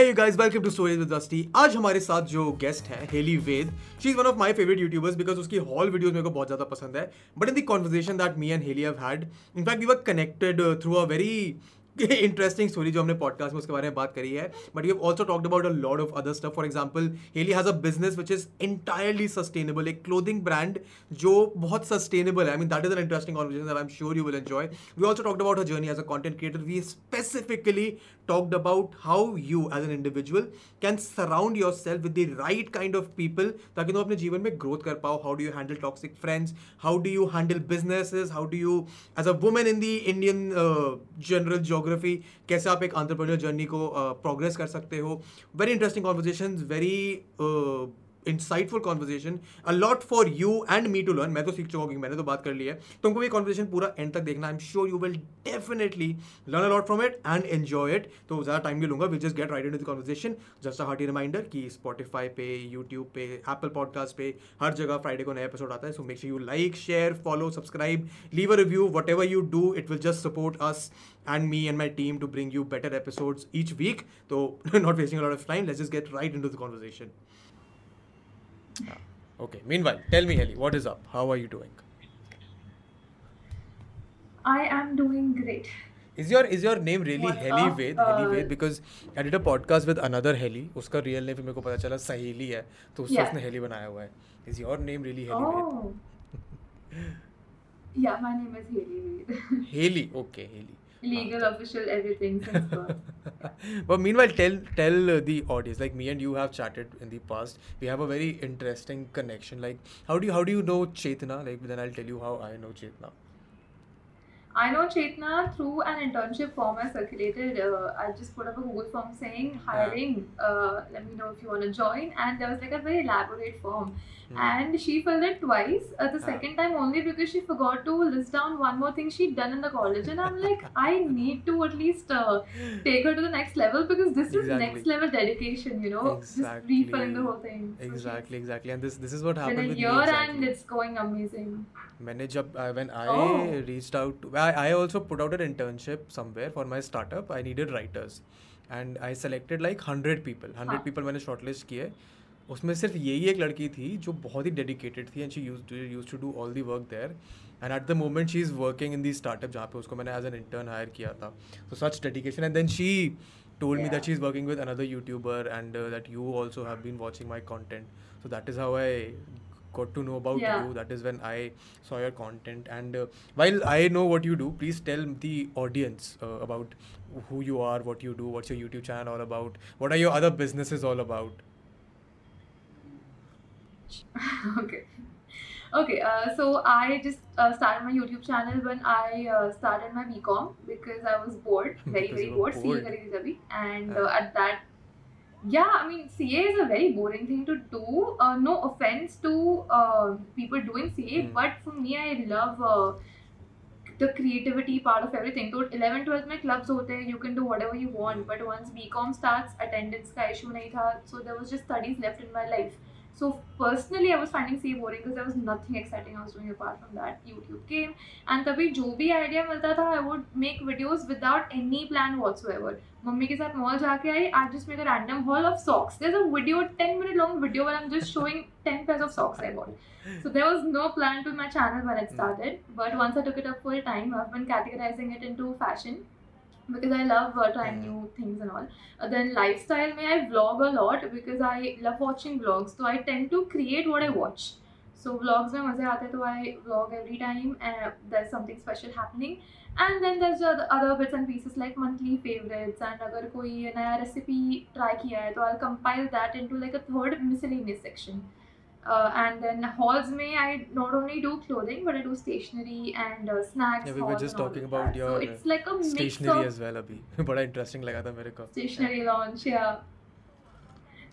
Hey guys, welcome to Stories with Rusty. आज हमारे साथ जो गेस्ट है Heli Ved she is one of my favourite YouTubers because उसकी हॉल वीडियोज़ मेरे को बहुत ज़्यादा पसंद है but in the conversation that me and Heli have had in fact we were connected through a very interesting story जो हमने podcast में उसके बारे में बात करी है. But you also talked about a lot of other stuff for example Heli has a business which is entirely sustainable एक क्लोथिंग ब्रांड जो बहुत सस्टेनेबल है. I mean that is an interesting conversation I am sure you will enjoy we also talked about her journey as a content creator we specifically talked about how you as as individual can surround yourself with the right kind of people ताकि तुम अपने जीवन में growth कर पाओ. How do you handle toxic friends how do you handle businesses how do you as a women in the Indian general geography कैसे आप एक आंट्रप्रनर जर्नी को प्रोग्रेस uh, कर सकते हो? Very interesting conversation very insightful conversation a lot for you and me to learn मैं तो सीख चुका हूँ मैंने तो बात कर ली है। तुमको ये कॉन्वर्जेशन पूरा एंड तक देखना। I am sure you will definitely learn a lot from it and enjoy it तो ज़्यादा टाइम नहीं लूँगा। We just get right in the conversation just a hearty reminder कि स्पॉटीफाई पे यूट्यूब पे एप्पल पॉडकास्ट पे हर जगह फ्राइडे को नया एपिसोड आता है। So make sure you like share follow subscribe leave a review whatever you do it will just support us and me and my team to bring you better episodes each week. So, not wasting a lot of time, let's just get right into the conversation. Okay. Meanwhile, tell me, Helly, what is up? How are you doing? I am doing great. Is your is your name really What's Heli up? Ved? Uh, Heli Ved because I did a podcast with another Heli. उसका real name फिर मेरे को पता चला सहेली है तो उससे Yeah. उसने हेली बनाया हुआ है. Is your name really Heli oh. Ved? Oh. yeah, my name is Haley Reid. Haley. Okay, Haley. Legal, official, everything since birth. but meanwhile, tell tell the audience. Like me and you have chatted in the past. We have a very interesting connection. Like how do you how do you know Chetna? Like then I'll tell you how I know Chetna. I know Chetna through an internship form I circulated. Uh, I just put up a Google form saying hiring. Uh, let me know if you want to join. And there was like a very elaborate form. Hmm. And she filled it twice. Uh, the Ah. second time only because she forgot to list down one more thing she'd done in the college. And I'm like, I need to at least uh, take her to the next level because this is Exactly. next level dedication, you know, just Exactly. refilling the whole thing. So she's Exactly, exactly. And this this is what Been happened a with year me exactly. and it's going amazing. मैंने जब uh, when I Oh. reached out to, I, I also put out an internship somewhere for my startup I needed writers and I selected like 100 people 100 हाँ. people मैंने shortlist किए उसमें सिर्फ़ यही एक लड़की थी जो बहुत ही डेडिकेटेड थी and she use use to do all the work there and at the moment she is working in the startup जहाँ पे उसको मैंने एज एन इंटर्न हायर किया था so such dedication and then she told me that Yeah. she's working with another YouTuber and uh, that you also have been watching my content. So that is how I got to know about yeah. you. That is when i saw your content. And uh, while i know what you do please tell the audience uh, about who you are what you do what's your youtube channel all about what are your other businesses all about? Okay. Okay uh, so i just uh, started my youtube channel when i uh, started my bcom because i was bored very very bored, bored. and uh, at that yeah, I mean CA is a very boring thing to do. Uh, no offense to uh, people doing CA, Hmm. but for me, I love. Uh, the creativity part of everything. So 11, 12 में clubs होते हैं, you can do whatever you want. But once BCom starts, attendance का issue नहीं था. So there was just studies left in my life. So personally, I was finding CA boring because there was nothing exciting I was doing apart from that. YouTube came, and तभी जो भी idea मिलता था, I would make videos without any plan whatsoever. Mummy के साथ mall जाके आई आज जस्ट मेरे random haul of socks there is a video 10 minute long video where I am just showing 10 pairs of socks I bought so there was no plan to my channel when it started but once I took it up full time I have been categorising it into fashion because I love uh, trying hmm. new things and all. Uh, then lifestyle may i vlog a lot? Because i love watching vlogs so i tend to create what i So vlogs में मज़े आते हैं तो I vlog every time and there's something special happening. And then there's other, other bits and pieces like monthly favorites and अगर कोई नया recipe try किया है तो I'll compile that into like a third miscellaneous section. Uh, and then hauls may I not only do clothing but I do stationery and uh, snacks. Yeah, we were just talking about your, So it's like a mix Stationery of as well अभी बड़ा interesting लगा था मेरे को. stationery yeah. launch yeah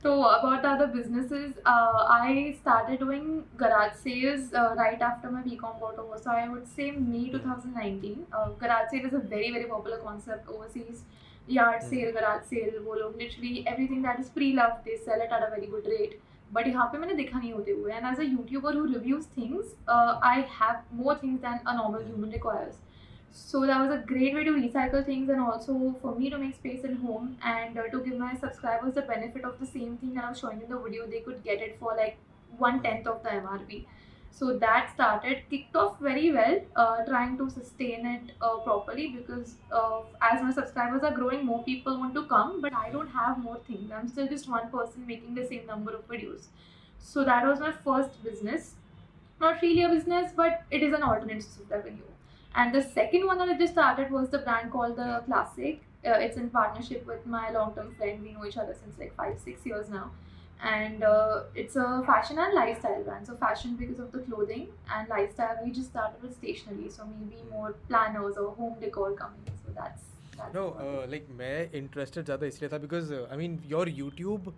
so about other businesses uh, i started doing garage sales uh, right after my bcom got over so i would say may 2019 uh, garage sale is a very very popular concept overseas yard Hmm. sale garage sale वो लोग literally everything that is pre-loved they sell it at a very good rate but यहाँ पे मैंने देखा नहीं होते हुए and as a YouTuber who reviews things I have more things than a normal human requires So that was a great way to recycle things and also for me to make space at home and uh, to give my subscribers the benefit of the same thing that I was showing in the video. They could get it for like one tenth of the MRP. So that started, kicked off very well, uh, trying to sustain it uh, properly because uh, as my subscribers are growing, more people want to come, but I don't have more things. I'm still just one person making the same number of videos. So that was my first business. Not really a business, but it is an alternate source of revenue. And the second one that I just started was the brand called the Classic. Uh, it's in partnership with my long-term friend. We know each other since like five, six years now. And uh, it's a fashion and lifestyle brand. So fashion because of the clothing and lifestyle. We just started with stationery, so maybe more planners or home decor coming. So that's. that's No, about it. uh, like मैं interested ज़्यादा इसलिए था because uh, I mean your YouTube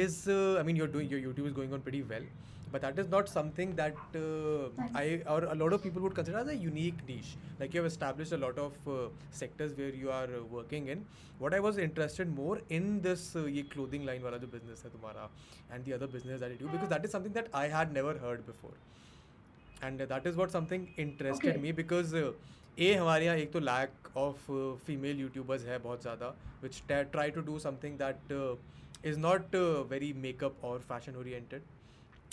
is uh, I mean you're doing your YouTube is going on pretty well, but that is not something that uh, Thanks. I or a lot of people would consider as a unique niche. Like you have established a lot of uh, sectors where you are uh, working in. What I was interested more in this uh, ये clothing line वाला जो business है तुम्हारा and the other business that you do because that is something that I had never heard before. And that is what something interested Okay. Me because a हमारे यहाँ एक तो lack of female YouTubers है बहुत ज़्यादा which try to do something that is not very makeup और fashion oriented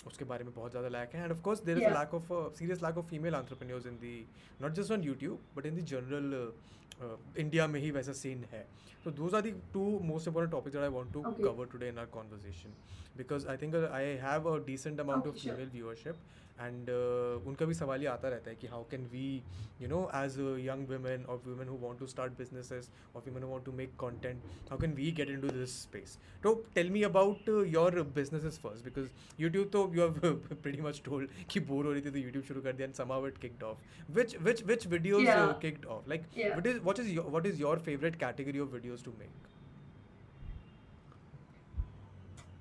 उसके बारे में बहुत ज़्यादा लैक है. And of course there is lack of serious lack of female entrepreneurs in the not just on YouTube but in the general India में ही वैसा सीन है. तो those are the two most important topics I want to cover today in our conversation because I think I have a decent amount of female viewership and उनका भी सवाल ये आता रहता है कि how can we you know as young women और women who want to start businesses और women who want to make content how can we get into this space तो tell me about your businesses first because YouTube तो you have pretty much told कि bore हो रही थी तो YouTube शुरू कर दिया and somehow it kicked off which which which videos uh, Yeah. kicked off like Yeah. what is what is your what is your favorite category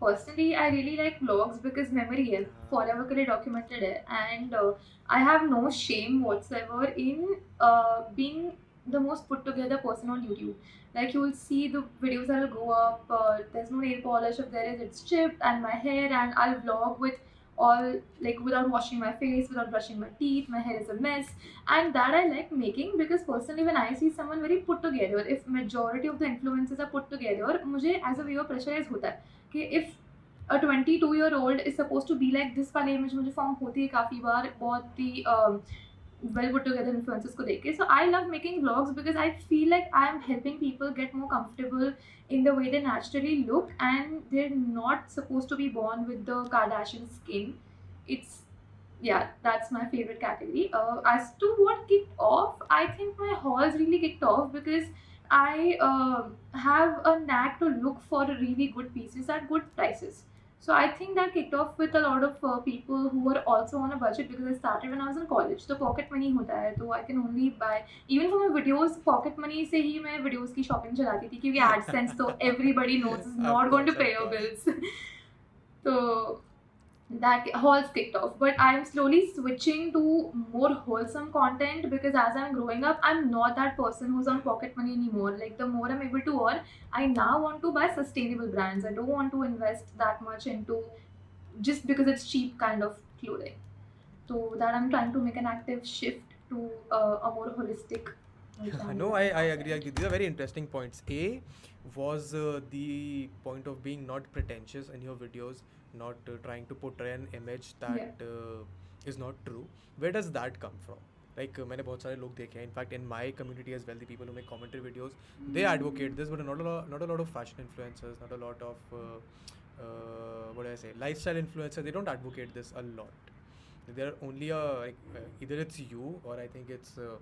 Personally, I really like vlogs because memory है forever के लिए documented है and uh, I have no shame whatsoever in uh, being the most put together person on YouTube. Like you will see the videos that will go up. Uh, there's no nail polish. If there is, it's chipped and my hair and I'll vlog with all like without washing my face, without brushing my teeth. My hair is a mess, and that I like making because personally when I see someone very put together, if majority of the influencers are put together, मुझे as a viewer pressurize होता है कि if a twenty two year old is suppose to be like this वाली image मुझे form होती है काफ़ी बार, बहुत ही वेल गुड टूगेदर इन्फ्लुएंसेस को देख के। So I love making blogs because I feel like I am helping people get more comfortable in the way they naturally look and they are not suppose to be born with the Kardashian skin it's yeah that's my favourite category as to what kind of I think my hauls really kind of because I uh, have a knack to look for really good pieces at good prices. So I think that kicked off with a lot of uh, people who were also on a budget because I started when I was in college. So pocket money होता है तो I can only buy even for my videos pocket money से ही मैं videos की shopping चलाती थी क्योंकि AdSense तो everybody knows is Of not going to course, pay of your course. bills. so that hauls kicked off. But i'm slowly switching to more wholesome content because as i'm growing up i'm not that person who's on pocket money anymore. Like the more i'm able to earn i now want to buy sustainable brands. I don't want to invest that much into just because it's cheap kind of clothing. So that i'm trying to make an active shift to uh, a more holistic no, I, I agree, I agree. These are very interesting points. A was uh, the point of being not pretentious in your videos, not uh, trying to portray an image that uh, is not true. Where does that come from? Like uh, मैंने बहुत सारे लोग देखे हैं in fact in my community as well the people who make commentary videos they advocate this, but not a lot, not a lot of fashion influencers, not a lot of uh, uh, what do I say, lifestyle influencers. They don't advocate this a lot. They're only a like, uh, either it's you or I think it's uh,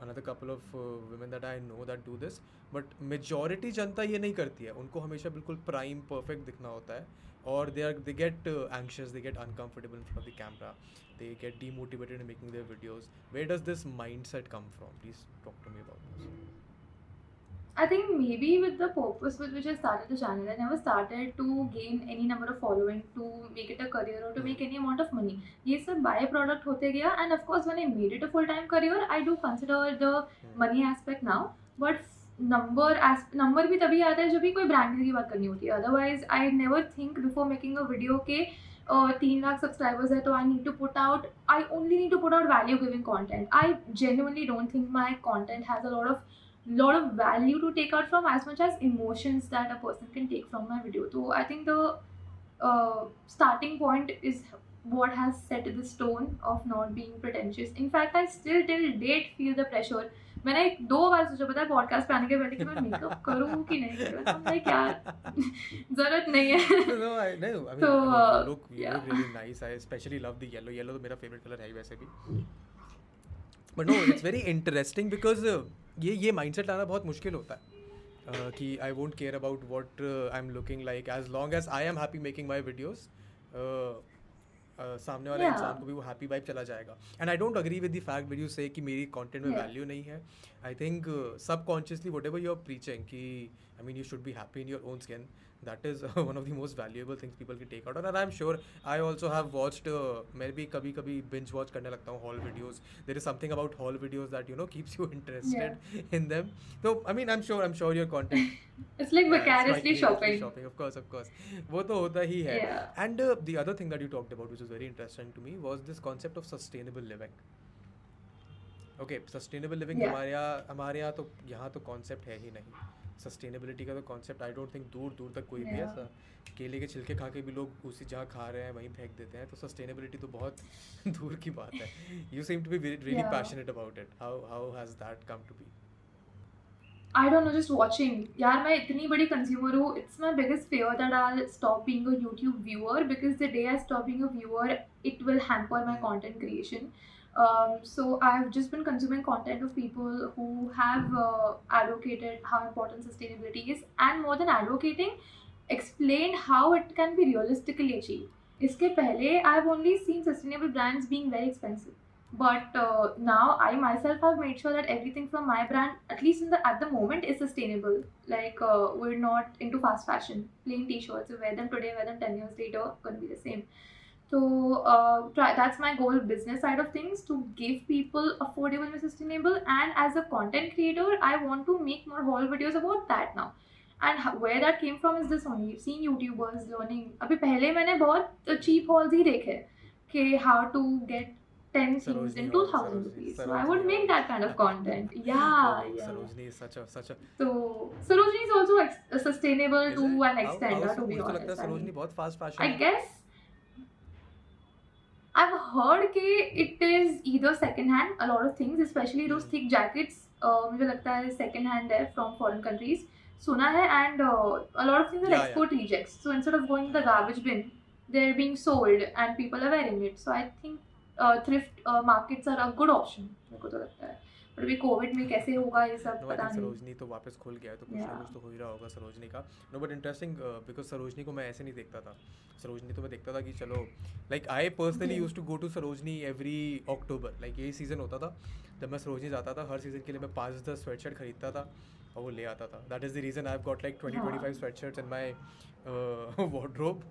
another couple of uh, women that I know that do this. But majority जनता ये नहीं करती है उनको हमेशा बिल्कुल prime perfect दिखना होता है और they are they get uh, anxious they get uncomfortable in front of the camera they get demotivated in making their videos where does this mindset come from please talk to me about this I think maybe with the purpose with which I started the channel, I never started to gain any number of following, to make it a career or to make any amount of money. ये सब by product होते गया and of course when I made it a full time career, I do consider the Hmm. money aspect now. But number number भी तभी आता है जब भी कोई ब्रांड की बात करनी होती है। Otherwise I never think before making a video के तीन लाख सब्सक्राइबर्स है तो I need to put out I only need to put out value giving content I genuinely don't think my content has a of lot of value to take out from as much as emotions that a person can take from my video तो I think the starting point is what has set the stone of not being pretentious in fact I still till date feel the pressure मैंने एक दो बार सोचा पता है podcast पे आने के बैठे कि मैं मेकअप करूँ कि नहीं? समझ क्या? ज़रूरत नहीं है. No I know I mean look really nice I specially love the yellow yellow तो मेरा फेवरेट कलर है वैसे भी. But no it's very interesting because ये ये माइंडसेट लाना बहुत मुश्किल होता है. कि I won't care about what I am looking like as long as I am happy making my videos Uh, सामने वाले Yeah. इंसान को भी वो हैप्पी वाइब चला जाएगा and I don't agree with the fact video से कि मेरी कंटेंट में Yeah. वैल्यू नहीं है I think subconsciously whatever you are preaching कि I mean you should be happy in your own skin that is one of the most valuable things people can take out and i'm sure i also have watched uh, मैं भी कभी कभी binge watch करने लगता हूँ haul videos there is something about haul videos that you know keeps you interested in them so i mean i'm sure i'm sure your content it's like Yeah, it's vicariously vicariously shopping shopping of course of course वो तो होता ही है Yeah. and uh, the other thing that you talked about which was very interesting to me was this concept of sustainable living okay sustainable living Yeah. हमारे यहाँ हमारे यहाँ तो यहाँ तो कॉन्सेप्ट है ही नहीं सस्टेनेबिलिटी का तो कॉन्सेप्ट आई डोंट थिंक दूर दूर तक कोई भी Yeah. ऐसा केले के छिलके खा के भी लोग उसी जहाँ खा रहे हैं वहीं फेंक देते हैं तो सस्टेनेबिलिटी तो बहुत दूर की बात है you seem to be really passionate about it how how has that come to be I don't know, just watching. यार मैं इतनी बड़ी consumer हूँ. It's my biggest fear that I'll stop being a YouTube viewer because the day I stop being a viewer, it will hamper my content creation. Um, so I've just been consuming content of people who have uh, advocated how important sustainability is, and more than advocating, explained how it can be realistically achieved. इसके पहले I've only seen sustainable brands being very expensive. but uh, now i myself have made sure that everything from my brand at least in the at the moment is sustainable like uh, we're not into fast fashion plain t-shirts you wear them today wear them 10 years later gonna be the same So uh, try, that's my goal business side of things to give people affordable and sustainable and as a content creator i want to make more haul videos about that now and ho- where that came from is this only you've youtubers learning अभी पहले मैंने बहुत cheap hauls ही देखे कि how to get 10 things in 2000 rupees so I would make that kind of content yeah oh, yeah Sarojini is such a such a so Sarojini is also ex- sustainable is to it? an extent how uh, to be तो लगता है honest I, बहुत fast fashion I guess heard के it is either second hand a lot of things specially those thick jackets मुझे लगता है second hand है from foreign countries सुना है and a lot of things export reject so instead of going the garbage bin they are being sold and people are wearing it so I think thrift markets are a good option मेरे को तो लगता है। पर अभी Covid में कैसे होगा ये सब आई पता नहीं। सरोजनी तो वापस खुल गया है तो कुछ ना कुछ तो हो ही रहा होगा सरोजनी का। No but interesting because Sarojini को मैं ऐसे नहीं देखता था। सरोजनी तो मैं देखता था कि चलो like I personally. Use to go to Sarojini every October like यही सीज़न होता था। जब मैं सरोजनी जाता था हर सीज़न के लिए मैं पाँच दस स्वेट शर्ट खरीदता था और वो ले आता था। That is the reason I have got like twenty. Twenty five sweatshirts in my wardrobe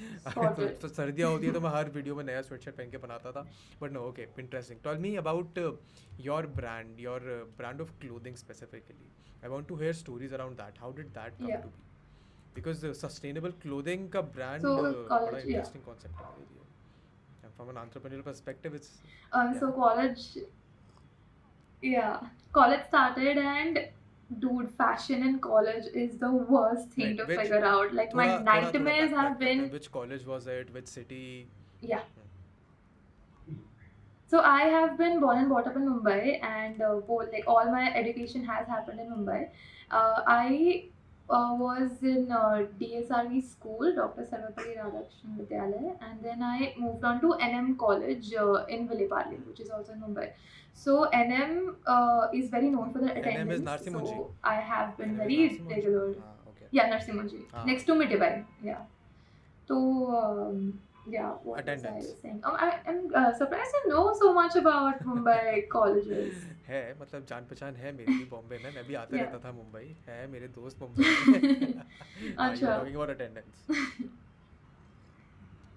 Spotted. तो सर्दियाँ होती है तो मैं हर वीडियो में नया स्वेटशर्ट पहन के बनाता था but no okay interesting tell me about your brand your brand of clothing specifically I want to hear stories around that how did that come to be because sustainable clothing का brand बड़ा interesting concept है from an entrepreneurial perspective it's Uh, Yeah. So college, yeah, college started and dude, fashion in college is the worst thing right. to which, figure out. Like, my nightmares have been. Which college was it? Which city? Yeah. So I have been born and brought up in Mumbai, and uh, both, like all my education has happened in Mumbai. Uh, I uh, was in uh, DSRV school, Dr. Sarvapalli Radhakrishnan Vidyalaya, and then I moved on to NM College uh, in Vileparle, which is also in Mumbai. So NM uh, is very known for the NM is attendance. Narsimunji. So I have been NM is very Narsimunji. regular. Ah, okay Yeah, Narsimunji. Ah. Next to Mitibai. Yeah. So, um, yeah, what Attendance. was I saying? Um, I am uh, surprised to know so much about Mumbai colleges. है मतलब जान पहचान है मेरी भी बॉम्बे में मैं भी आता Yeah. रहता था मुंबई है मेरे दोस्त मुंबई में अच्छा। Talking about attendance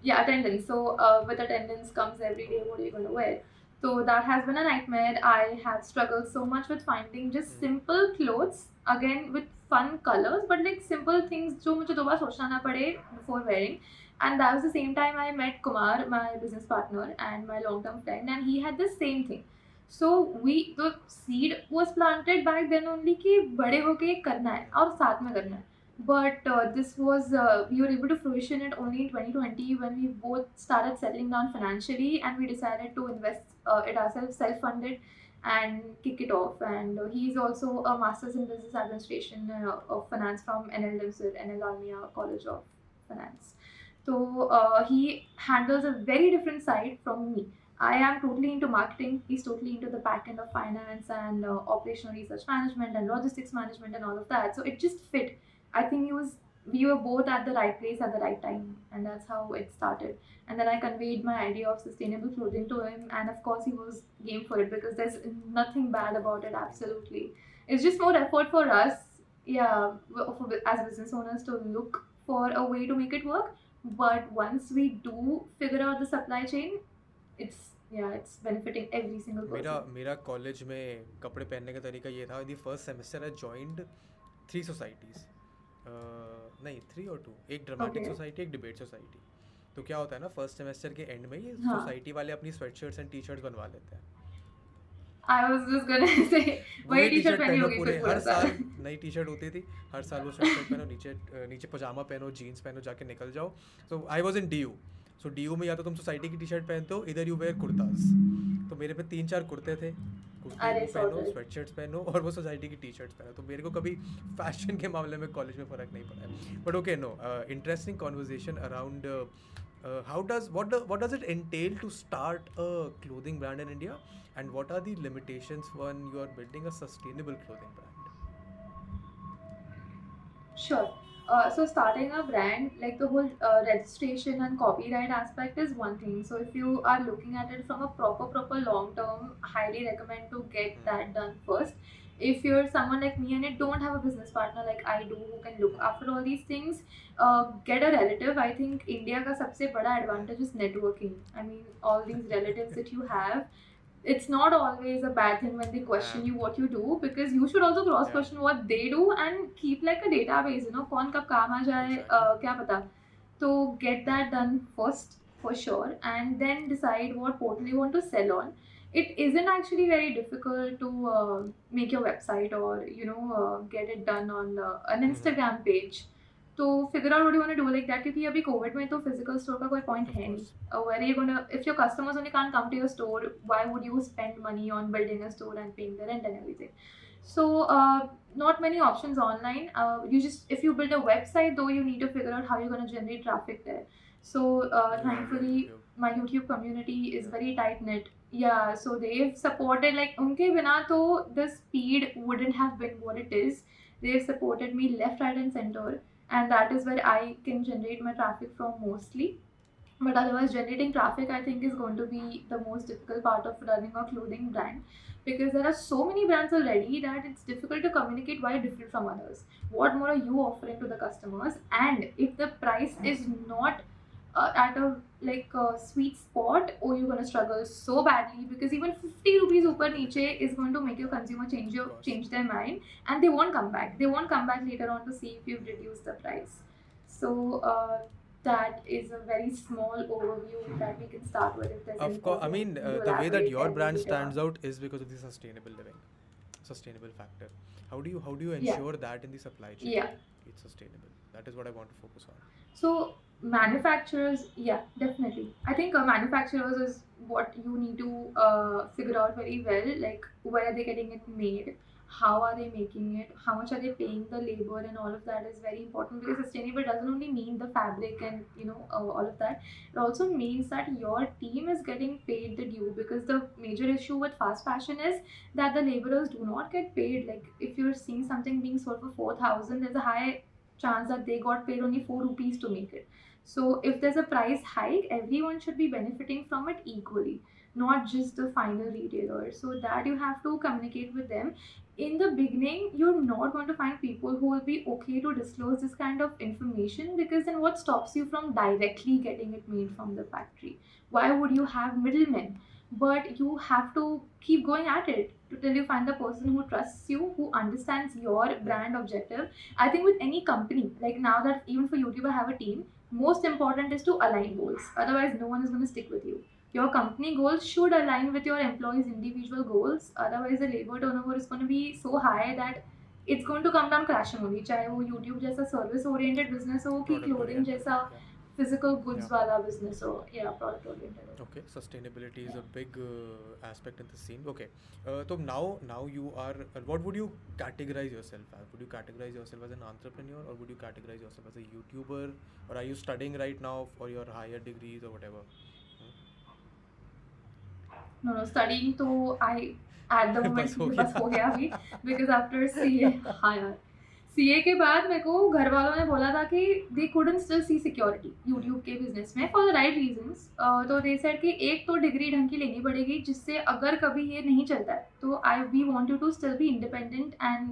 Yeah, attendance. So, uh, with attendance comes every day what are you going to wear? So that has been a nightmare. I have struggled so much with finding just simple clothes again with fun colors, but like simple things जो मुझे दो बार सोचना ना पड़े before wearing. And that was the same time I met Kumar, my business partner and my long-term friend, and he had the same thing. So we the seed was planted back then only कि बड़े होके करना है और साथ में करना है. But uh, this was uh, we were able to fruition it only in 2020 when we both started settling down financially and we decided to invest uh, it ourselves, self-funded, and kick it off. And uh, he's also a master's in business administration uh, of finance from NL Dimsur, NL Almia College of Finance. So uh, he handles a very different side from me. I am totally into marketing. He's totally into the back end of finance and uh, operational research management and logistics management and all of that. So it just fit. I think he was we were both at the right place at the right time, and that's how it started. And then I conveyed my idea of sustainable clothing to him, and of course he was game for it because there's nothing bad about it. Absolutely, it's just more effort for us, yeah, for, as business owners to look for a way to make it work. But once we do figure out the supply chain, it's yeah, it's benefiting every single person. मेरा मेरा college में कपड़े पहनने का तरीका ये था the first semester I joined three societies नहीं थ्री और टू एक ड्रामेटिक सोसाइटी एक डिबेट सोसाइटी तो क्या होता है ना फ़र्स्ट सेमेस्टर के एंड में हाँ. सोसाइटी वाले अपनी स्वेटशर्ट्स एंड टी शर्ट्स बनवा लेते हैं. I was just gonna say वही टी-शर्ट पहनी होगी पूरे हर साल नई टी शर्ट होती थी हर साल वो स्वेट शर्ट पहनो नीचे नीचे पजामा पहनो जीन्स पहनो जाके निकल जाओ. So I was in D U so D U में या तो तुम सोसाइटी की टी शर्ट पहनते हो इधर यू वेयर कुर्ताज तो मेरे पे तीन चार कुर्ते थे. कुर्ते पहनो sorted. स्वेट शर्ट्स पहनो और वो सोसाइटी की टी शर्ट्स पहनो तो मेरे को कभी फ़ैशन के मामले में कॉलेज में फ़र्क नहीं पड़ा है but okay no interesting conversation around how does what do, what does it entail to start a clothing brand in India and what are the limitations when you are building a sustainable clothing brand Sure. Uh, so starting a brand like the whole uh, registration and copyright aspect is one thing so if you are looking at it from a proper proper long term highly recommend to get hmm. that done first if you're someone like me and it don't have a business partner like I do who can look after all these things, uh, get a relative. I think India ka sabse bada advantage is networking. I mean, all these relatives that you have it's not always a bad thing when they question Yeah. you what you do because you should also cross Yeah. question what they do and keep like a database. You know, कौन कब काम आ जाए Exactly. uh, क्या पता. So get that done first for sure, and then decide what portal you want to sell on. It isn't actually very difficult to uh, make your website or you know uh, get it done on uh, an Mhm. Instagram page. तो figure out you do like that क्योंकि अभी Covid में तो physical store का कोई point है नहीं। If your customers only can come to your store why would you spend money on building a store and paying the rent and everything so not many option online you just if you build a website though you need to figure out how you gonna generate traffic there so thankfully my YouTube community is very tight net yeah so they supported like उनके बिना तो the speed wouldn't have been what it is they supported me left right and centre and that is where i can generate my traffic from mostly. But otherwise generating traffic i think is going to be the most difficult part of running a clothing brand because there are so many brands already that it's difficult to communicate why different from others. What more are you offering to the customers? And if the price is not uh, at a like a sweet spot or you're going to struggle so badly because even 50 rupees upar niche is going to make your consumer change your change their mind and they won't come back. They won't come back later on to see if you've reduced the price. So uh, that is a very small overview that we can start with if there's of course i mean uh, the way that your brand stands out is because of the sustainable living sustainable factor. How do you how do you Yeah. ensure that in the supply chain yeah. it's sustainable? That is what i want to focus on. So manufacturers, yeah, definitely. I think uh, manufacturers is what you need to uh, figure out very well. Like where are they getting it made? How are they making it? How much are they paying the labor and all of that is very important because sustainable doesn't only mean the fabric and you know uh, all of that. It also means that your team is getting paid the due because the major issue with fast fashion is that the laborers do not get paid. Like if you're seeing something being sold for four thousand, there's a high chance that they got paid only 4 rupees to make it. So if there's a price hike, everyone should be benefiting from it equally, not just the final retailer. So that you have to communicate with them. In the beginning, you're not going to find people who will be okay to disclose this kind of information because then what stops you from directly getting it made from the factory? Why would you have middlemen? but you have to keep going at it till you find the person who trusts you who understands your brand objective i think with any company like now that even for youtube i have a team most important is to align goals otherwise no one is going to stick with you your company goals should align with your employees individual goals otherwise the labor turnover is going to be so high that it's going to come down crashing only चाहे वो YouTube जैसा service oriented business हो कि Product clothing oriented, जैसा yeah. Physical goods Yeah. वाला business हो yeah product oriented हो Okay, sustainability is yeah. a big uh, aspect in the scene. Okay, uh, so now now you are. Uh, what would you categorize yourself as? Would you categorize yourself as an entrepreneur, or would you categorize yourself as a YouTuber, or are you studying right now for your higher degrees or whatever? no no studying तो I at the moment हो गया। हो गया अभी because after CA हाँ यार CA के बाद मेरे को घर वालों ने बोला था कि they couldn't still see security YouTube के बिज़नेस में फॉर द राइट uh, तो they said कि एक तो डिग्री ढंग की लेनी पड़ेगी जिससे अगर कभी ये नहीं चलता है तो I we want you to still be independent and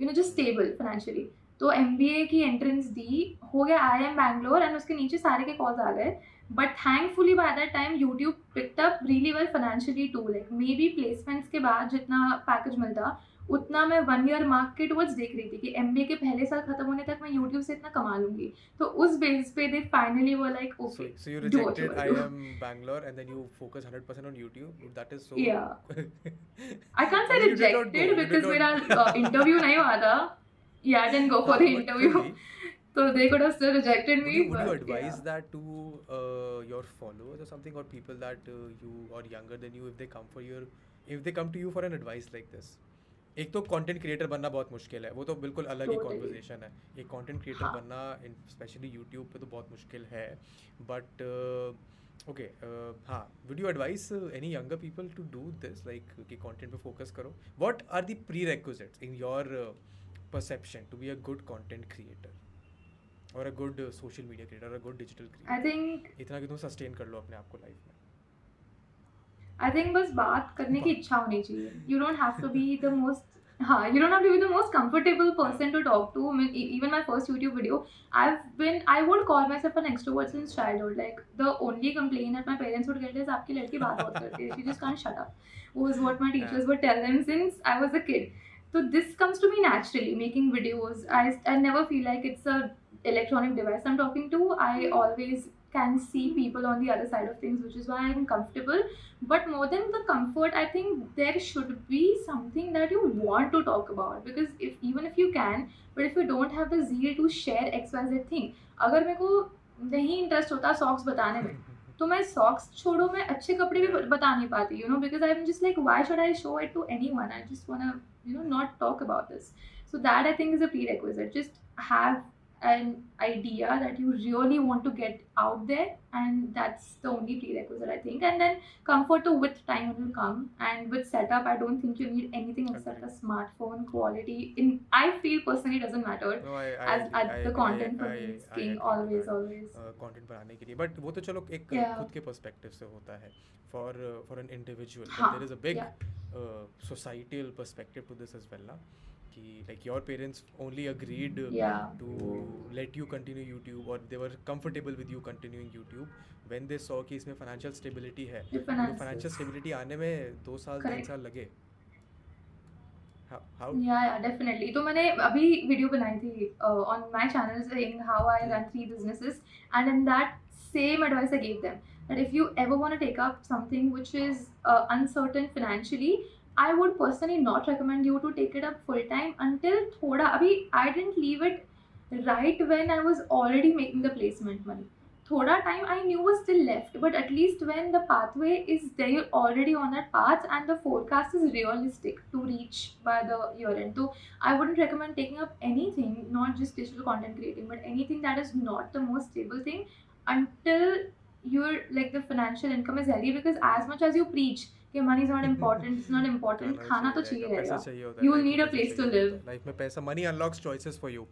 you know just stable financially. तो एम बी ए की एंट्रेंस दी हो गया आई एम बैंगलोर एंड उसके नीचे सारे के कॉल्स आ गए. But thankfully by that time YouTube picked really well financially to like maybe placements के बाद जितना पैकेज मिलता उतना मैं वन ईयर मार्क के टुवर्ड्स देख रही थी कि एम के पहले साल खत्म होने तक मैं यूट्यूब से इतना कमा लूँगी तो उस बेस पे दे फाइनली वो like So, okay you rejected wanna do. IIM Bangalore and then you focus 100% on YouTube. That is so. Yeah. I can't say I mean, you did not go, rejected you did because not मेरा. Interview नहीं हुआ था yeah I didn't go for the But interview still, so they could have still rejected Would me you, would you but advise yeah. that to uh, your followers or something, or people that uh, you or younger than you, if they come for your, if they come to you for an advice like this? एक तो content creator बनना बहुत मुश्किल है वो तो बिल्कुल अलग ही. कॉन्वर्जेशन है। एक कंटेंट क्रिएटर हाँ. बनना स्पेशली यूट्यूब पे तो बहुत मुश्किल है। बट ओके हाँ would you advice any younger people to do this like कि कंटेंट पे फोकस करो। What are the prerequisites in your perception to be a good content creator और a good social media creator और a good digital creator think इतना कि तुम sustain कर लो अपने आप को लाइफ में। आई थिंक बस बात करने की इच्छा होनी चाहिए। You don't have to be the most हाँ you don't have to be the most comfortable person to talk to mean even my first YouTube video I been I would call myself an extrovert childhood like the only complain at my parents would get is आपकी लड़की बात बहुत करती है. She just can shut up वो is what my teachers would tell them since I was a kid तो this comes to me naturally making videos I I never feel like it's a electronic device I am talking to I always can see people on the other side of things which is why I'm comfortable but more than the comfort i think there should be something that you want to talk about because if even if you can but if you don't have the zeal to share xyz thing अगर मेरे को नहीं interest होता socks बताने में तो मैं socks छोड़ो मैं अच्छे कपड़े भी ब- बता नहीं पाती you know because I am just like why should I show it to anyone I just want you know not talk about this so that i think is a prerequisite just have an idea that you really want to get out there and that's the only prerequisite i think and then comfort to with time will come and with setup i don't think you need anything except a Agreed. smartphone quality in i feel personally doesn't matter No, I, I, as, as I, the I- content I- producing I agree to always that. always content बनाने के लिए but वो तो चलो एक Yeah. खुद के perspective से होता है फॉर फॉर एन इंडिविजुअल हाँ, there is a big yeah. Societal perspective to this as well ना कि like your parents only agreed Yeah. to let you continue YouTube or they were comfortable with you continuing YouTube when they saw कि इसमें financial stability है तो financial stability आने में दो साल तीन. साल लगे how how Yeah, yeah, definitely. तो मैंने अभी वीडियो बनाई थी uh, on my channel saying how I run three businesses, and in that same advice I gave them that if you ever want to take up something which is uh, uncertain financially, I would personally not recommend you to take it up full time until thoda. Abhi, I didn't leave it right when I was already making the placement money. Thoda time I knew was still left, but at least when the pathway is there, you're already on that path and the forecast is realistic to reach by the year end. So I wouldn't recommend taking up anything, not just digital content creating, but anything that is not the most stable thing until your like the financial income is healthy because as much as you preach कि money is not important it's not important खाना तो चाहिए रहेगा। You will need a place to live life में पैसा money unlocks choices for you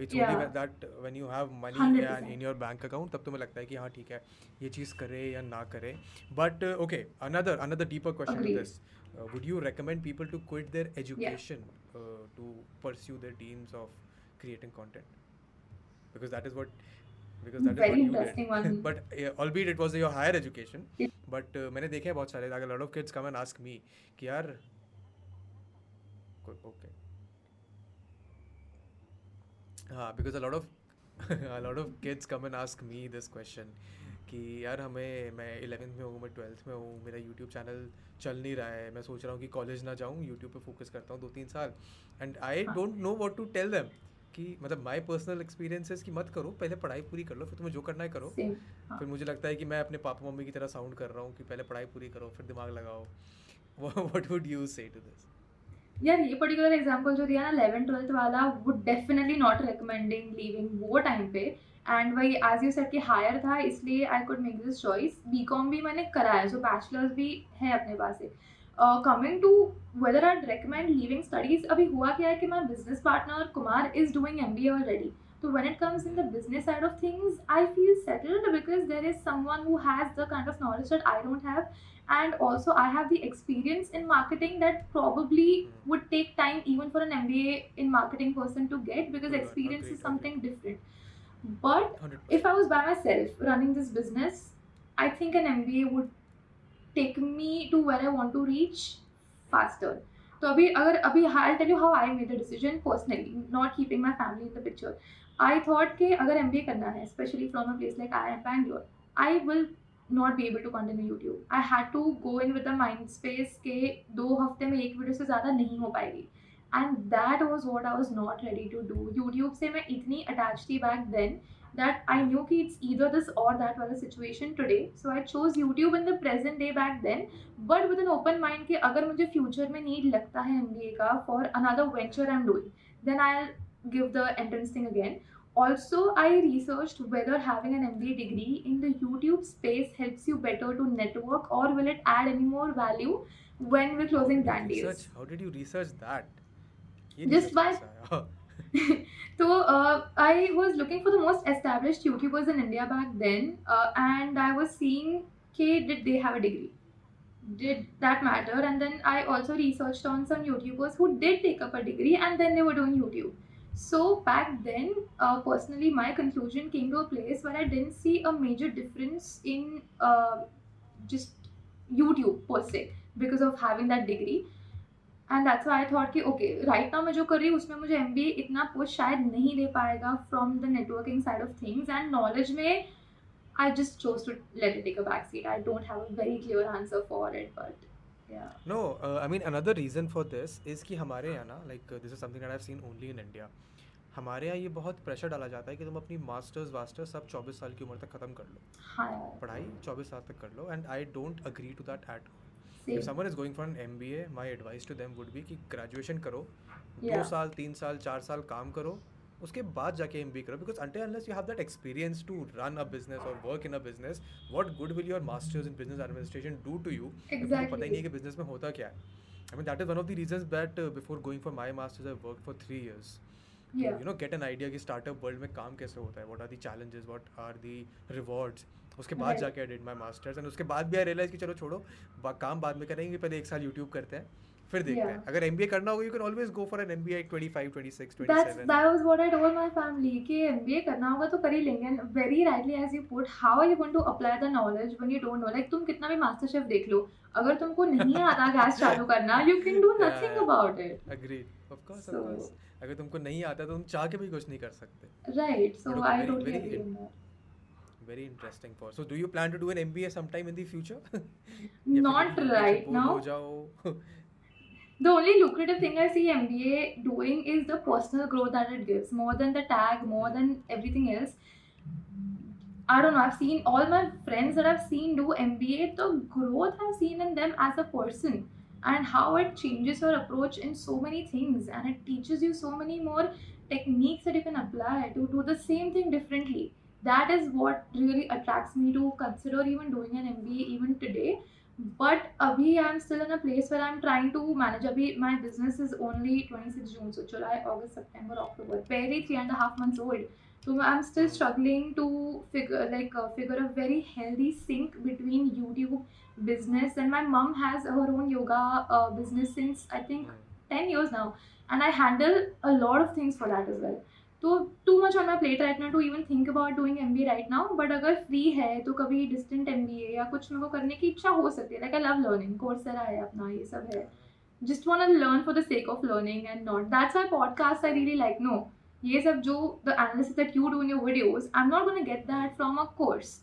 it's only that when you have money in your bank account तब तुम्हें लगता है कि हाँ ठीक है ये चीज़ करे या ना करे। But okay another another deeper question to this would you recommend people to quit their education to pursue their dreams of creating content because that is what because that Very is what you interesting did. one. but uh, albeit it was your higher education. Yeah. But uh, मैंने देखे हैं बहुत सारे like a lot of kids come and ask me कि यार okay हाँ because a lot of a lot of kids come and ask me this question कि यार हमें मैं इलेवेंथ में हूँ मैं ट्वेल्थ में हूँ मेरा यूट्यूब चैनल चल नहीं रहा है मैं सोच रहा हूँ कि कॉलेज ना जाऊँ यूट्यूब पे फोकस करता हूँ दो तीन साल एंड आई हाँ। Don't know what to tell them कि मतलब माय पर्सनल एक्सपीरियंसेस कि मत करो पहले पढ़ाई पूरी कर लो फिर तुम्हें जो करना है करो। हाँ. फिर मुझे लगता है कि मैं अपने पापा मम्मी की तरह साउंड कर रहा हूँ कि पहले पढ़ाई पूरी करो फिर दिमाग लगाओ। What would you say to this यार ये पर्टिकुलर एग्जांपल जो दिया ना 11 ट्वेल्थ वाला would definitely not recommending leaving वो टाइम पे। एंड वही एज यू सेड कि हायर था इसलिए I could make this choice BCom भी मैंने कराया सो बैचलर्स भी है अपने पास से। Coming to whether are recommend leaving studies अभी हुआ क्या है कि my business partner Kumar is doing M B A already तो when it comes in the business side of things I feel settled because there is someone who has the kind of knowledge that I don't have and also I have the experience in marketing that probably would take time even for an M B A in marketing person to get because experience is something different but if I was by myself running this business I think an M B A would take me to where I want to reach faster तो अभी, अगर अभी I tell you how I made the decision personally not keeping my family in the picture I thought कि अगर M B A करना है specially from a place like I am Bangalore I will not be able to continue YouTube I had to go in with the mind space के दो हफ़्ते में एक video से ज़्यादा नहीं हो पाएगी. And that was what I was not ready to do YouTube से मैं इतनी अटैच थी back then that I knew कि it's either this or that वाला situation today. So I chose YouTube in the present day back then, but with an open mind कि अगर मुझे future में need लगता है MBA का for another venture I'm doing, then I'll give the entrance thing again. Also, I researched whether having an MBA degree in the YouTube space helps you better to network or will it add any more value when we're closing brand deals. research how did you research that ये Just research by- कैसा आया? so uh, I was looking for the most established YouTubers in India back then, uh, and I was seeing, okay, did they have a degree? Did that matter? And then I also researched on some YouTubers who did take up a degree, and then they were doing YouTube. So back then, uh, personally, my conclusion came to a place where I didn't see a major difference in uh, just YouTube per se because of having that degree. And that's I thought कि okay right now मैं जो कर रही हूँ उसमें मुझे M इतना push शायद नहीं दे पाएगा from the networking side of things and knowledge में I just chose to let it take a back seat I don't have a very clear answer for it but uh, I mean another reason for this is कि हमारे यहाँ ना like uh, this is something that I've seen only in India. हमारे यहाँ ये बहुत pressure डाला जाता है कि तुम अपनी मास्टर्स वास्टर्स सब 24 साल की उम्र तक ख़त्म कर लो। हाँ पढ़ाई 24 साल तक कर लो। And I don't agree to that at if someone is going for an MBA my advice to them would be कि ग्रेजुएशन करो दो साल तीन साल चार साल काम करो उसके बाद जाके एम करो because अंटे unless you have that experience to run a business और work in a business what good will your masters in business administration do to you पता ही नहीं कि बिज़नेस में होता क्या है। I mean that is one of the reasons that before going for my masters I work for three years you know get an idea कि स्टार्टअप वर्ल्ड में काम कैसे होता है what are the challenges what are the rewards उसके बाद जाके I did my masters and उसके बाद भी आई रियलाइज़ कि चलो छोड़ो बा, काम बाद में करेंगे पहले एक साल यूट्यूब करते हैं फिर देखते हैं। अगर एमबीए करना होगा you can always go for an M B I twenty five twenty six That's twenty seven that was what I told my family कि MBA करना होगा तो कर ही लेंगे। And very rightly as you put how are you going to apply the knowledge when you don't know? Like तुम कितना भी मास्टर शेफ देख लो अगर तुमको नहीं आता गैस चालू करना can do nothing Yeah. about it. Agreed of course of course अगर तुमको नहीं आता तो तुम चाह के भी कुछ नहीं कर सकते। Right. So But okay, I very interesting for so do you plan to do an mba sometime in the future? Not right now. the only lucrative thing i see mba doing is the personal growth that it gives more than the tag more than everything else. I don't know i've seen all my friends that i've seen do mba the growth i've seen in them as a person and how it changes your approach in so many things and it teaches you so many more techniques that you can apply to do the same thing differently. That is what really attracts me to consider even doing an MBA even today. But abhi i'm still in a place where i'm trying to manage. abhi my business is only 26 june so july august september october. barely three and a half months old. so i'm still struggling to figure like uh, figure a very healthy sync between youtube business and my mom has her own yoga uh, business since i think 10 years now. And i handle a lot of things for that as well तो too much on my plate right now to even think about doing M B right now but अगर free है तो कभी distant M B A या कुछ मेरे को करने की इच्छा हो सकती है। Like I love learning course रहा है अपना ये सब है। Just one are learn for the sake of learning and not that's I podcast I really like no ये सब जो the analysis that you do in your videos I am not gonna get that from a course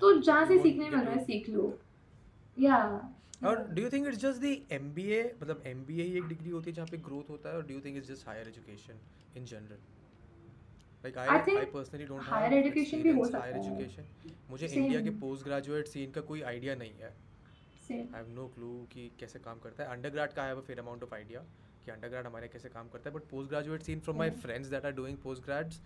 तो जहाँ से सीखने मिल रहा है सीख लो। या. और do you think it's just the a मतलब एमबीए ही एक डिग्री होती है जहाँ पे ग्रोथ होता है और do you think it's just higher education in general like I I personally don't higher education भी हो सकता हायर एजुकेशन मुझे इंडिया के पोस्ट ग्रेजुएट सीन का कोई आइडिया नहीं है। आई हैव नो क्लू कि कैसे काम करता है। अंडर अंडरग्रेड का I have a fair amount of idea कि अंडरग्रेड हमारे कैसे काम करता है। But post graduate scene from Yeah. Friends that are doing post grads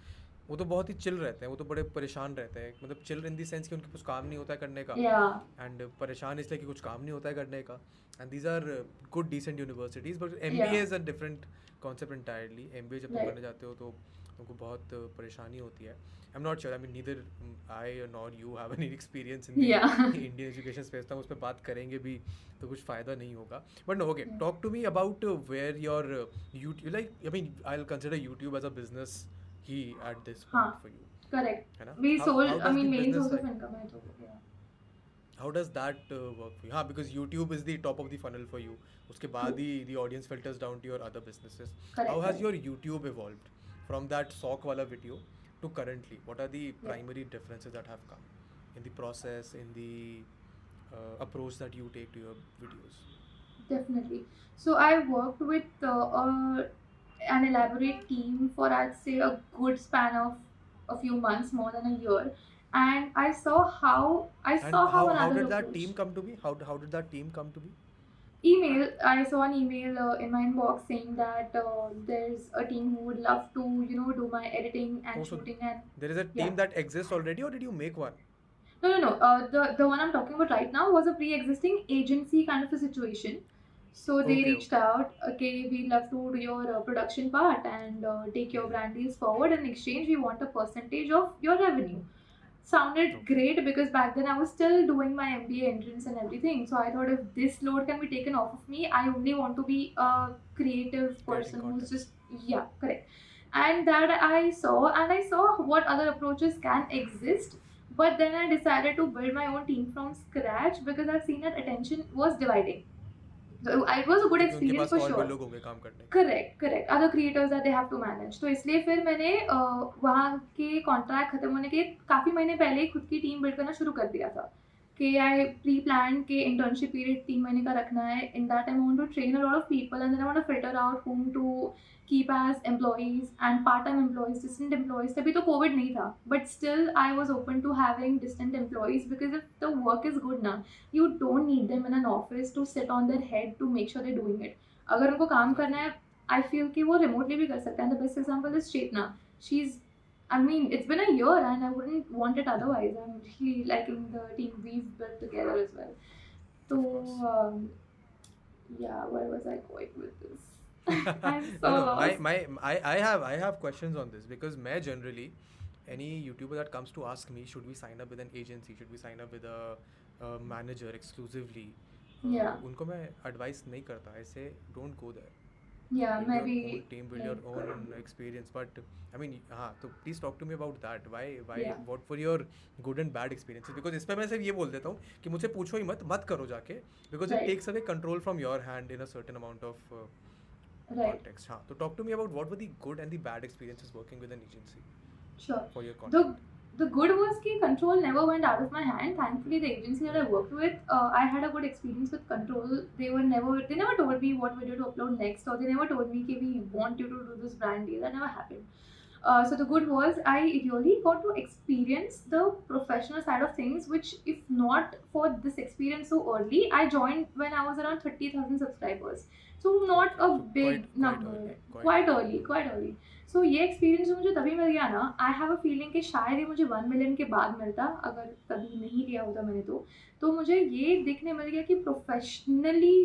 वो तो बहुत ही चिल रहते हैं वो तो बड़े परेशान रहते हैं। मतलब चिल इन दी सेंस कि उनके कुछ काम नहीं होता है करने का। And Yeah. परेशान इसलिए कि कुछ काम नहीं होता है करने का। And these are good decent universities but M B as a different concept entirely M B A जब तुम करने जाते हो तो उनको बहुत परेशानी होती है। I am not sure I mean neither I nor you have any experience in Indian education space तो हम उस पर बात करेंगे भी तो कुछ फ़ायदा नहीं होगा। But no okay talk to me about where your YouTube like I mean I will consider YouTube as a business he at this हाँ. Point for you Correct. है ना We How- sold. how I does mean, the main business source of side- income है तो. Does that uh, work for you हाँ because YouTube is the top of the funnel for you उसके बाद ही the audience filters down to your other businesses Correct, how has correct. your YouTube evolved from that sock wala video to currently what are the primary differences that have come in the process in the uh, approach that you take to your videos Definitely. So I worked with uh, uh, an elaborate team for I'd say a good span of a few months, more than a year, and I saw how I and saw how, how, how did that approach- team come to be? How, how did that team come to be? Email i saw an email uh, in my inbox saying that uh, there's a team who would love to you know do my editing and Oh, so- shooting and there is a team Yeah. that exists already or did you make one? No no no. Uh, the the one i'm talking about right now was a pre-existing agency kind of a situation so they Okay, reached out okay we love to do your uh, production part and uh, take your brand deals forward. In exchange we want a percentage of your revenue. Sounded Okay. great because back then i was still doing my mba entrance and everything. So i thought if this load can be taken off of me i only want to be a creative person who's just yeah correct. And that i saw and i saw what other approaches can exist but then i decided to build my own team from scratch because i've seen that attention was dividing so it was a good for sure लोग होंगे काम करने। Correct correct other creators that they have to manage तो इसलिए फिर मैंने वहाँ के कॉन्ट्रैक्ट खत्म होने के काफ़ी महीने पहले ही खुद की टीम बिल्ड करना शुरू कर दिया था। कि आई प्री प्लान के इंटर्नशिप पीरियड तीन महीने का रखना है। In that I want to train a lot of people and I want to filter out whom to keep as employees and part-time employees distant employees तभी तो Covid नहीं था but still I was open to having distant employees because if the work is good ना you don't need them in an office to sit on their head to make sure they're doing it अगर उनको काम करना है I feel कि वो remotely भी कर सकते हैं the best example is Chetna she is I mean it's been a year and I wouldn't want it otherwise I am really liking the team we built together as well तो um, yeah where was I going with this I'm so no, no, my, lost. my, I, I have I have questions on this because मैं generally any YouTuber that comes to ask me should we sign up with an agency should we sign up with a, a manager exclusively uh, Yeah. उनको मैं advice नहीं करता ऐसे don't go there yeah build maybe your own team build your own experience but I mean हाँ तो please talk to me about that why why Yeah. what were your good and bad experiences because इस पे मैं सिर्फ़ ये बोल देता हूँ कि मुझसे पूछो ही मत मत करो जाके because right. it takes away control from your hand in a certain amount of uh, right. context. Huh? So talk to me about what were the good and the bad experiences working with an agency. Sure. For your content. The, the good was that control never went out of my hand. Thankfully, the agency that I worked with, uh, I had a good experience with control. They were never they never told me what video to upload next, or they never told me that we want you to do this brand deal. That never happened. Uh, so the good was I really got to experience the professional side of things, which if not for this experience so early, I joined when I was around 30,000 subscribers. So not a So big quite- quite number. early, quite quite early, quite early. सो ये experience जो मुझे तभी मिल गया ना I have a feeling कि शायद ही मुझे वन मिलियन के बाद मिलता अगर कभी नहीं लिया होता मैंने तो तो मुझे ये देखने मिल गया कि प्रोफेशनली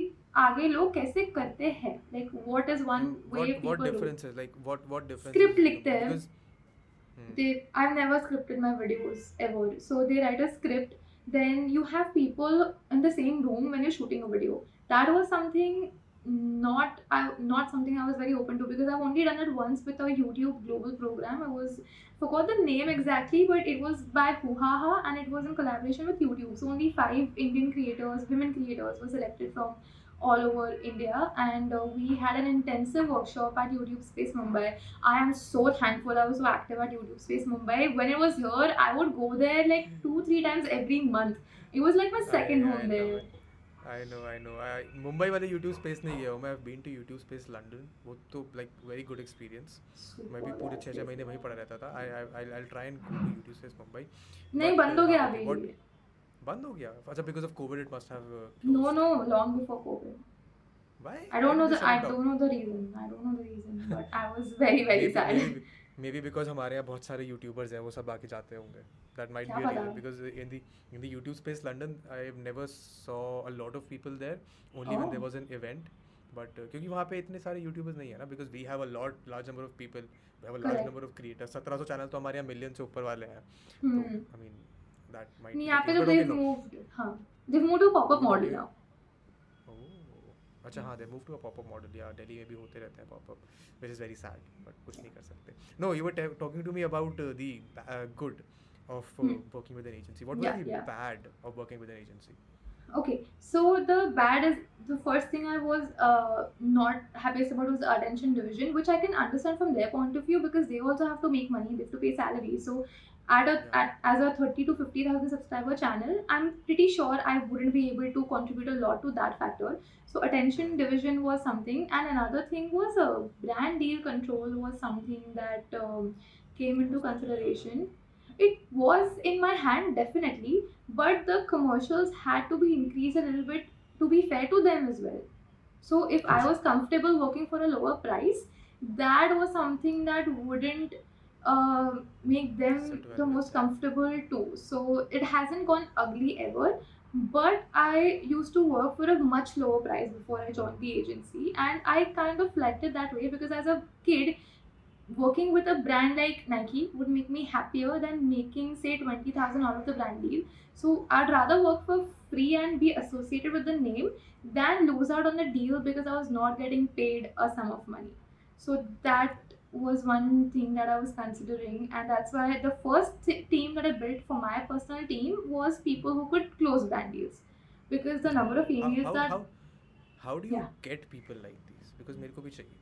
आगे लोग कैसे करते हैं like what is one way differences like what what differences Script do you लिखते? हैं। Hmm. they I've never scripted my videos ever. So they write a script, then you have people in the same room when you're shooting a video. That was something not I not something I was very open to because I've only done it once with a YouTube global program. I was forgot the name exactly, but it was by Huhaha and it was in collaboration with YouTube. So only five Indian creators, women creators, were selected from all over India, and uh, we had an intensive workshop at YouTube Space Mumbai. I am so thankful I was so active at YouTube Space Mumbai. When it was here, I would go there like two, three times every month. It was like my second home there. I know, I know. I, Mumbai वाले YouTube space नहीं गया हूँ मैं. Been to YouTube space London. वो तो like very good experience. मैं भी पूरे छः छः. महीने वहीं पड़ा रहता था. I I I'll, I'll try and go to YouTube space Mumbai. नहीं बंद हो uh, गया हाँ, अभी बंद हो गया. अच्छा because of COVID it must have. Uh, no closed. no long before COVID Why? I don't know the I don't know the reason I don't know the reason but I was very very sad maybe, maybe because हमारे यहाँ बहुत सारे YouTubers हैं वो सब आके जाते होंगे। That might be reason because in the in the YouTube space London I never saw a lot of people there only one there was an event but क्योंकि वहाँ पे इतने सारे यूट्यूबर्स नहीं है ना because we have a lot large number of people we have a large number of creators सत्रह सौ चैनल तो हमारे यहाँ मिलियन से ऊपर वाले हैं। आई मीन दैट माइट नहीं यहाँ पे तो दे मूव्ड हाँ they moved to pop up model now अच्छा हाँ they move to a popup model या दिल्ली में भी होते रहते हैं popup which is very sad but कुछ नहीं कर सकते no you were talking to me about the good of Hmm. Working with an agency the yeah. Bad of working with an agency Okay, so the bad is the first thing I was uh, not happiest about was the attention division, which I can understand from their point of view because they also have to make money, they have to pay salaries. So, at a at, as a thirty to fifty thousand subscriber channel, I'm pretty sure I wouldn't be able to contribute a lot to that factor. So, attention division was something, and another thing was a brand deal control was something that um, came into consideration. It was in my hand definitely, but the commercials had to be increased a little bit to be fair to them as well. So if I was comfortable working for a lower price, that was something that wouldn't uh, make them the most comfortable too. So it hasn't gone ugly ever. But I used to work for a much lower price before I joined the agency, and I kind of liked it that way because as a kid, working with a brand like Nike would make me happier than making say 20,000 out of the brand deal. So I'd rather work for free and be associated with the name than lose out on the deal because I was not getting paid a sum of money. So that was one thing that I was considering, and that's why the first t- team that I built for my personal team was people who could close brand deals because the number of how, emails how, that how, how do you Yeah. get people like these because मेरे को भी चाहिए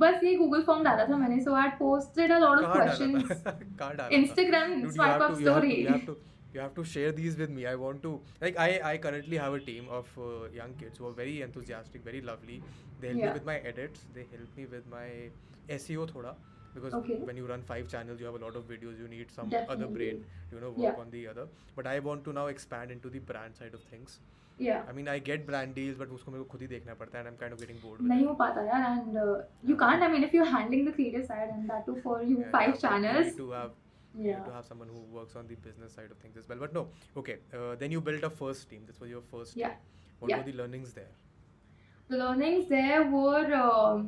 बस ये Google form डाला था मैंने so I posted a lot of कहाँ डाला क्वेश्चंस था कहाँ डाला था Instagram Dude, you swipe have up to, you have to, story. you have to you have to share these with me i want to like i i currently have a team of uh, young kids who are very enthusiastic very lovely they help Yeah. me with my edits they help me with my seo thoda because Okay. when you run five channels you have a lot of videos you need some Definitely. other brain you know work Yeah. on the other but i want to now expand into the brand side of things Yeah. i mean i get brand deals but उसको मेरे को खुद ही देखना पड़ता है and i'm kind of getting bored with नहीं. हो पाता यार and uh, you can't I mean if you're handling the creative side and that too for you Yeah, five you have you to have yeah. you yeah need to have someone who works on the business side of things as well. But no, okay. Uh, then you built a first team. This was your first Yeah. team. What Yeah. were the learnings there? the learnings there were um,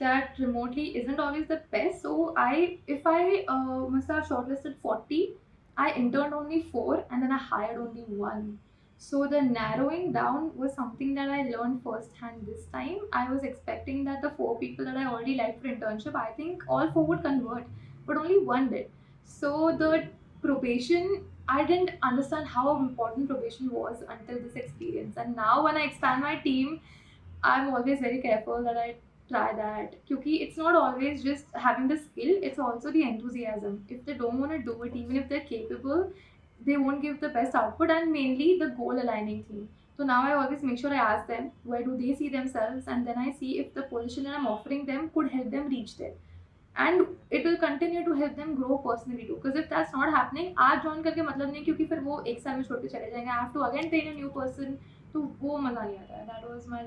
that remotely isn't always the best. So I if I uh, must have shortlisted 40 I interned only four and then I hired only one. So the narrowing down was something that I learned firsthand this time. I was expecting that the four people that I already liked for internship I think all four would convert but only one did. So the probation I didn't understand how important probation was until this experience. And now when I expand my team I'm always very careful that I try that because it's not always just having the skill it's also the enthusiasm if they don't want to do it even if they're capable they won't give the best output and mainly the goal aligning thing so now I always make sure I ask them where do they see themselves and then I see if the position that I'm offering them could help them reach there and it will continue to help them grow personally too because if that's not happening आज join मतलब नहीं क्योंकि फिर वो एक साल में छोड़ के चले जाएँगे I have to again train a new person तो वो मज़ा नहीं आता है that was my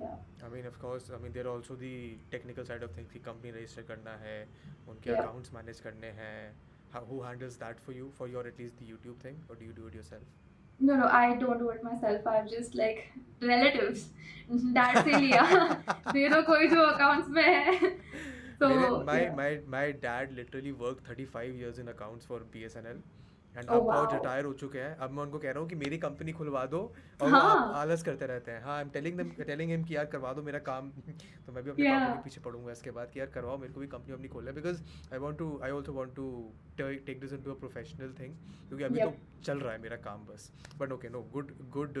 learning I mean, of course. I mean, there are also the technical side of things. कि company register करना है, उनके Yeah. accounts manage करने हैं. How, who handles that for you? For your at least the YouTube thing, or do you do it yourself? No, no, I don't do it myself. I've just like relatives. Dad से लिया दो कोई जो accounts में है so my yeah. my my dad literally worked 35 years in accounts for BSNL and अब बहुत retire हो चुके हैं। अब मैं उनको कह रहा हूँ कि मेरी कंपनी खुलवा दो और हाँ। आप आलस करते रहते हैं। हाँ I am telling them telling him कि यार करवा दो मेरा काम। तो मैं भी अपने Yeah. पापा के पीछे पड़ूँगा इसके बाद कि यार करवाओ मेरे को भी कंपनी अपनी खोलना because I want to I also want to take this into a professional thing क्योंकि अभी Yep. तो चल रहा है मेरा काम बस। But okay no good good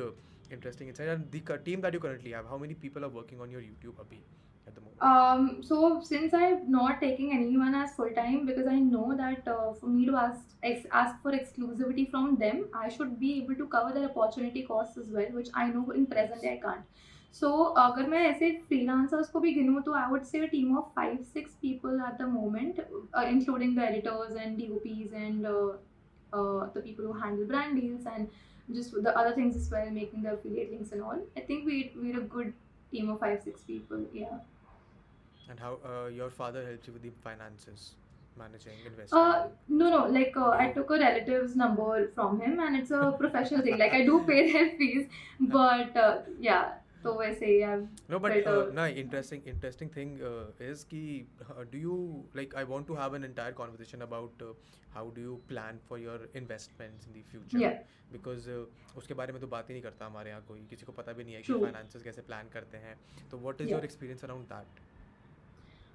interesting insight and the team that you currently have how many people are working on your YouTube अभी? at the moment Um, so since I'm not taking anyone as full time because I know that uh, for me to ask ex- ask for exclusivity from them, I should be able to cover their opportunity costs as well, which I know in present I can't. So अगर मैं ऐसे freelancers को भी गिनूँ तो I would say a team of five six people at the moment, uh, including the editors and DOPs and uh, uh, the people who handle brand deals and just the other things as well, making the affiliate links and all. I think we we're a good team of five six people. Yeah. And how uh, your father helped you with the finances managing investing Uh, no, no. Like uh, I took a relative's number from him, and it's a professional thing. Like I do pay their fees, but uh, yeah. So वैसे ही uh, uh, no, interesting, interesting thing uh, is कि uh, do you like? I want to have an entire conversation about uh, how do you plan for your investments in the future. Yeah. Because uh, उसके बारे में तो बात ही नहीं करता हमारे यहाँ कोई किसी को पता भी नहीं है कि finances कैसे plan करते हैं. तो what is Yeah. your experience around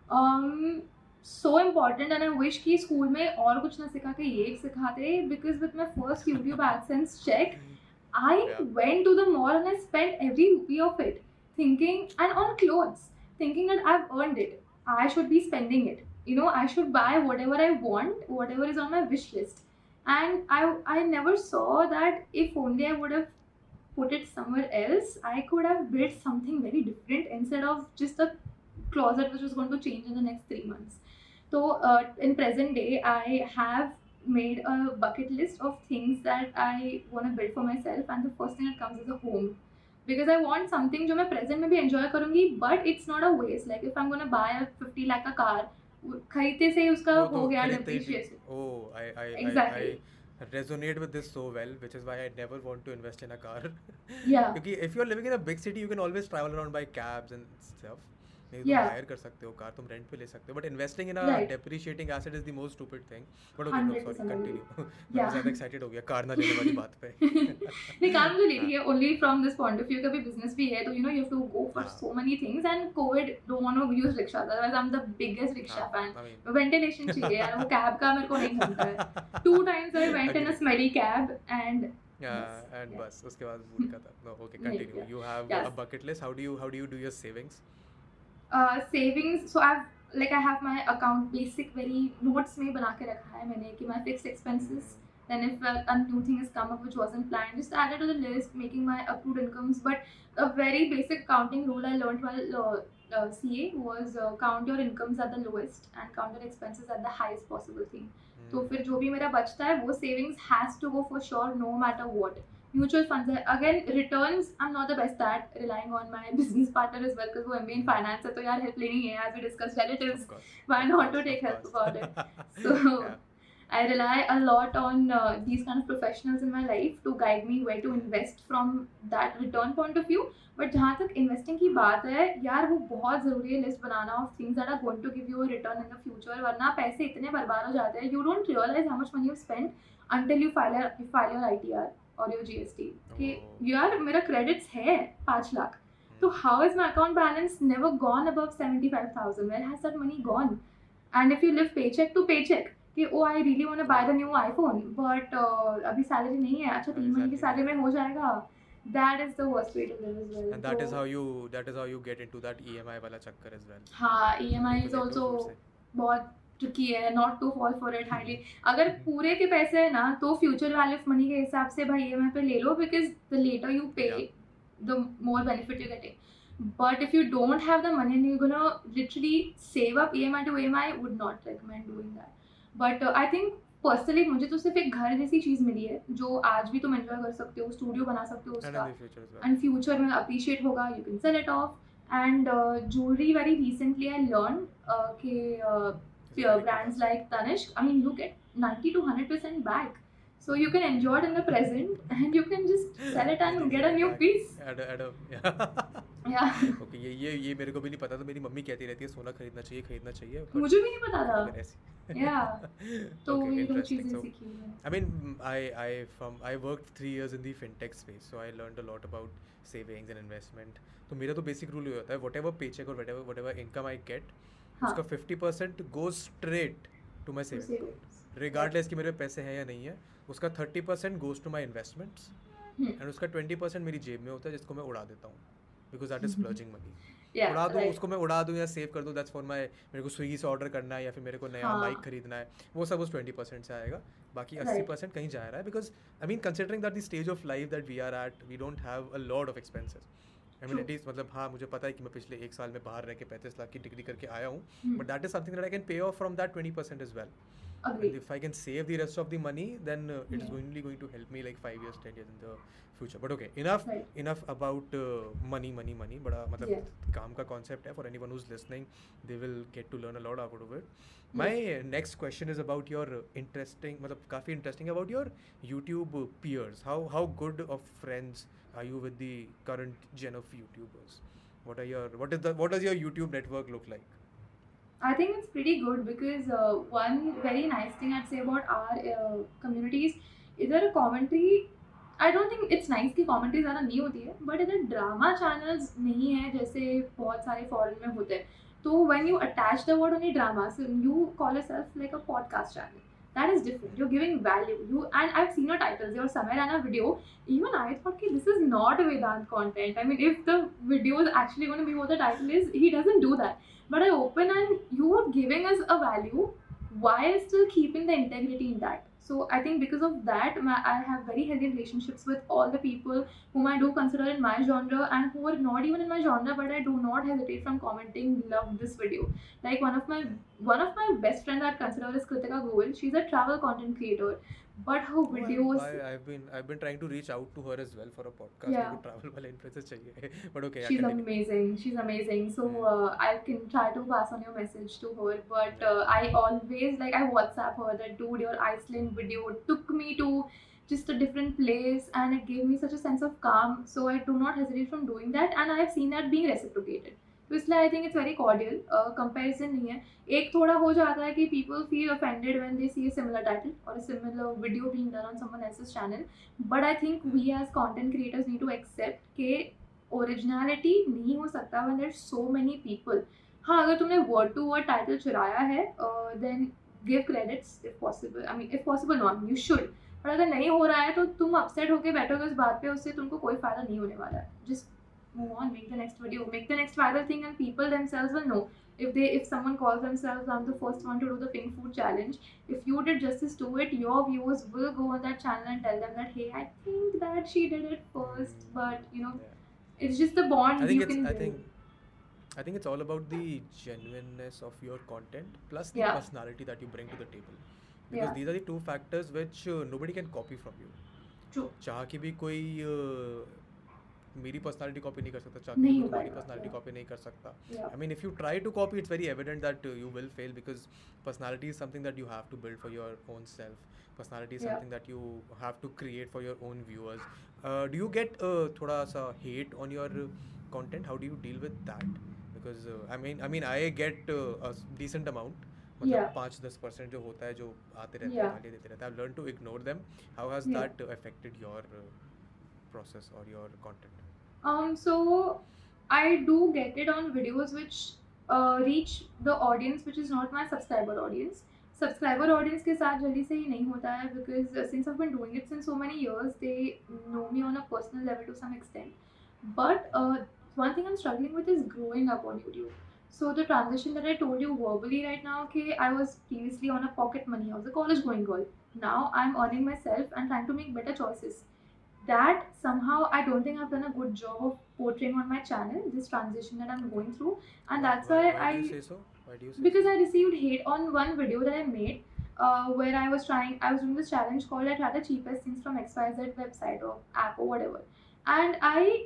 that? um so important and I wish कि स्कूल में और कुछ ना सिखा के ये सिखाते because with my first YouTube AdSense check I Yeah. went to the mall and I spent every rupee of it, thinking and on clothes, thinking that I've earned it. I should be spending it. You know, I should buy whatever I want, whatever is on my wish list. And I I never saw that if only I would have put it somewhere else, I could have built something very different instead of just a closet which was going to change in the next three months. So uh, in present day, I have made a bucket list of things that I want to build for myself, and the first thing that comes is a home. Because I want something जो मैं present में भी enjoy करूँगी, but it's not a waste. Like if I'm gonna buy a 50 lakh का car, खरीदते से ही उसका तो हो गया ही थी. depreciation. Oh, I I Exactly. I, I resonate with this so well, which is why I never want to invest in a car. Yeah. क्योंकि if you're living in a big city, you can always travel around by cabs and stuff. नहीं तुम higher कर सकते हो car तुम rent पे ले सकते हो but investing in a depreciating asset is the most stupid thing but okay no sorry continue मैं ज़्यादा एक्साइटेड हो गया कार ना लेने वाली बात पे. नहीं काम तो ले रही है only from this point of view कभी बिज़नेस भी है तो you know you have to go for. So many things and Covid don't want to use rickshaw otherwise I am the biggest rickshaw fan ventilation चाहिए यार वो cab का मेरे को नहीं बनता है। Two times I went in a smelly cab and yeah. बस उसके बाद मूड का था. No okay continue. You have. A bucket list how do you how do you do your savings uh, savings so i've like i have my account basic very notes में बना के रखा है मैंने कि my fixed expenses then if a, a new thing has come up which wasn't planned just add it to the list making my accrued incomes but a very basic accounting rule i learned while uh, uh, ca was uh, count your incomes at the lowest and count your expenses at the highest possible thing तो फिर जो भी मेरा बचता है वो savings has to go for sure no matter what mutual fund है। Again return I not the best that relying on my business partner is work M B in finance है तो यार हेल्प लेनी है as we discuss relative why not to take help so I rely a lot on these kind professionals in my life to guide me way to invest from that return point of view but जहाँ तक investing की बात है यार वो बहुत ज़रूरी है list banana of things are going to give you return in the future वरना पैसे इतने बर्बाद हो जाते हैं you don't realise how much money you spend until you file file your I T R or your GST कि Oh. यार मेरा credits है पाँच lakh So how is my account balance never gone above 75,000? Where has that money gone? And if you live paycheck to paycheck, कि oh I really want to buy the new iPhone, but uh, अभी salary नहीं है, अच्छा तीन महीने की salary में हो जाएगा. That is the worst way to live as well. and that is So, how you that is how you get into that EMI वाला चक्कर as well हाँ EMI is also. बहुत ट्रिकी है not to fall for it highly अगर पूरे के पैसे है ना तो फ्यूचर वैल्यू मनी के हिसाब से भाई एम पे ले लो because the later you pay the more benefit you getting but if you don't have the money you go no literally save up E M I to M I would not recommend doing that but I think personally मुझे तो सिर्फ़ एक घर जैसी चीज़ मिली है जो आज भी तुम एंजॉय कर सकते हो स्टूडियो बना सकते हो उसका. एंड फ्यूचर में अप्रिशिएट होगा you can sell it off and jewellery very recently I learn के Very brands like Tanishq, I mean, you get 90 to 100% back. So you can enjoy it in the present and you can just sell it and get a new piece. Add a- add a- yeah. Okay ये ये ये मेरे को भी नहीं पता तो मेरी मम्मी कहती रहती है सोना खरीदना चाहिए खरीदना चाहिए मुझे भी नहीं पता था Yeah. तो ये दो चीज़ें So, सीखी हैं I mean, mm, I I from I worked three years in the fintech space, so I learned a lot about savings and investment. तो मेरा तो बेसिक रूल ये होता है whatever paycheck or whatever whatever income I get, हाँ उसका 50% goes straight to my saving account. कि मेरे पे पैसे हैं या नहीं है, उसका 30% goes to my investments and उसका 20% मेरी जेब में होता है जिसको मैं उड़ा देता हूँ because that is splurging money Yeah, उड़ा दूँ. उसको मैं उड़ा दूँ या सेव कर दूँ दैट्स फॉर माई मेरे को स्विगी से ऑर्डर करना है या फिर मेरे को नया हाँ। माइक खरीदना है वो सब उस ट्वेंटी परसेंट से आएगा बाकी अस्सी Right. परसेंट कहीं जा रहा है because I mean considering that the stage of life that we are at we don't have a lot of expenses I mean at least मतलब हाँ मुझे पता है कि मैं पिछले एक साल में बाहर रह के पैंतीस लाख की डिग्री करके आया हूँ but that is something that I can pay off from that twenty percent is well and if I can save the rest of the money then it is only going to help me like five years ten year in the future but okay enough enough about money money money बड़ा मतलब काम का concept है. For anyone who's listening they will get to learn a lot out of it my next question is about your interesting मतलब काफ़ी interesting about your YouTube peers how how good of friends are you with the current gen of YouTubers? What are your what is the what does your YouTube network look like? I think it's pretty good because uh, one very nice thing I'd say about our uh, communities इधर commentary I don't think it's nice कि commentary ज़्यादा नहीं होती है but इधर drama channels नहीं है जैसे बहुत सारे foreign में होते हैं तो when you attach the word only drama so you call yourself like a podcast channel that is different. You're giving value. You and I've seen your titles. Your Samir and a video. Even I thought okay, this is not a Vedant content. I mean if the video is actually going to be what the title is he doesn't do that. But I open and you are giving us a value while still keeping the integrity intact. So I think because of that, my, I have very healthy relationships with all the people whom I do consider in my genre and who are not even in my genre, but I do not hesitate from commenting. Love this video. Like one of my one of my best friends I'd consider is Kritika Goel. She's a travel content creator, but her videos I, have been I've been trying to reach out to her as well for a podcast. Yeah. travel wala influences chahiye but okay she's amazing she's amazing. So hmm. uh, I can try to pass on your message to her but uh, I always like I WhatsApp her that dude your Iceland video took me to just a different place and it gave me such a sense of calm. So I do not hesitate from doing that and I have seen that being reciprocated. तो इसलिए I think it's very cordial comparison नहीं है. एक थोड़ा हो जाता है कि people feel offended when they see similar title और similar video being done on someone else's channel but I think we as content creators need to accept के ओरिजिनलिटी नहीं हो सकता when there's so many people हाँ अगर तुमने word to word title चुराया है then give credits if possible I mean if possible not you should पर अगर नहीं हो रहा है तो तुम अपसेट होकर बैठोगे उस बात पे, उससे तुमको कोई फ़ायदा नहीं होने वाला है. Just move on make the next video make the next viral thing and people themselves will know if they if someone calls themselves i'm the first one to do the pink food challenge if you did justice to it your viewers will go on that channel and tell them that hey i think that she did it first Mm, but you know yeah. it's just the bond I think you it's can I build. think I think it's all about the genuineness of your content plus the Yeah. personality that you bring to the table. Because Yeah. these are the two factors which uh, nobody can copy from you. True. चाह के भी कोई uh, मेरी personality copy नहीं कर सकता चाकू की तुम्हारी पर्सनालिटी कॉपी नहीं कर सकता। I mean if you try to copy it's very evident that you will fail because personality is something that you have to build for your own self personality is something that you have to create for your own viewers do you get थोड़ा सा hate on your content how do you deal with that because I mean I mean I get decent amount मतलब पाँच दस percent जो होता है जो आते रहते हैं गाली देते रहते हैं। Learn to ignore them how has that affected your process और your content process or your content? Um, so I do get it on videos which uh, reach the audience which is not my subscriber audience. Subscriber audience के साथ जल्दी से ही नहीं होता है because uh, since I've been doing it since so many years, they know me on a personal level to some extent. But uh, one thing I'm struggling with is growing up on YouTube. So the transition that I told you verbally right now, okay, I was previously on a pocket money. I was a college going girl. Now I'm earning myself and trying to make better choices that somehow I don't think I've done a good job of portraying on my channel this transition that I'm going through, and that's why, why do you I say so? Why do you say because so? I received hate on one video that I made. Uh, where I was trying, I was doing this challenge called I try the cheapest things from XYZ website or app or whatever, and I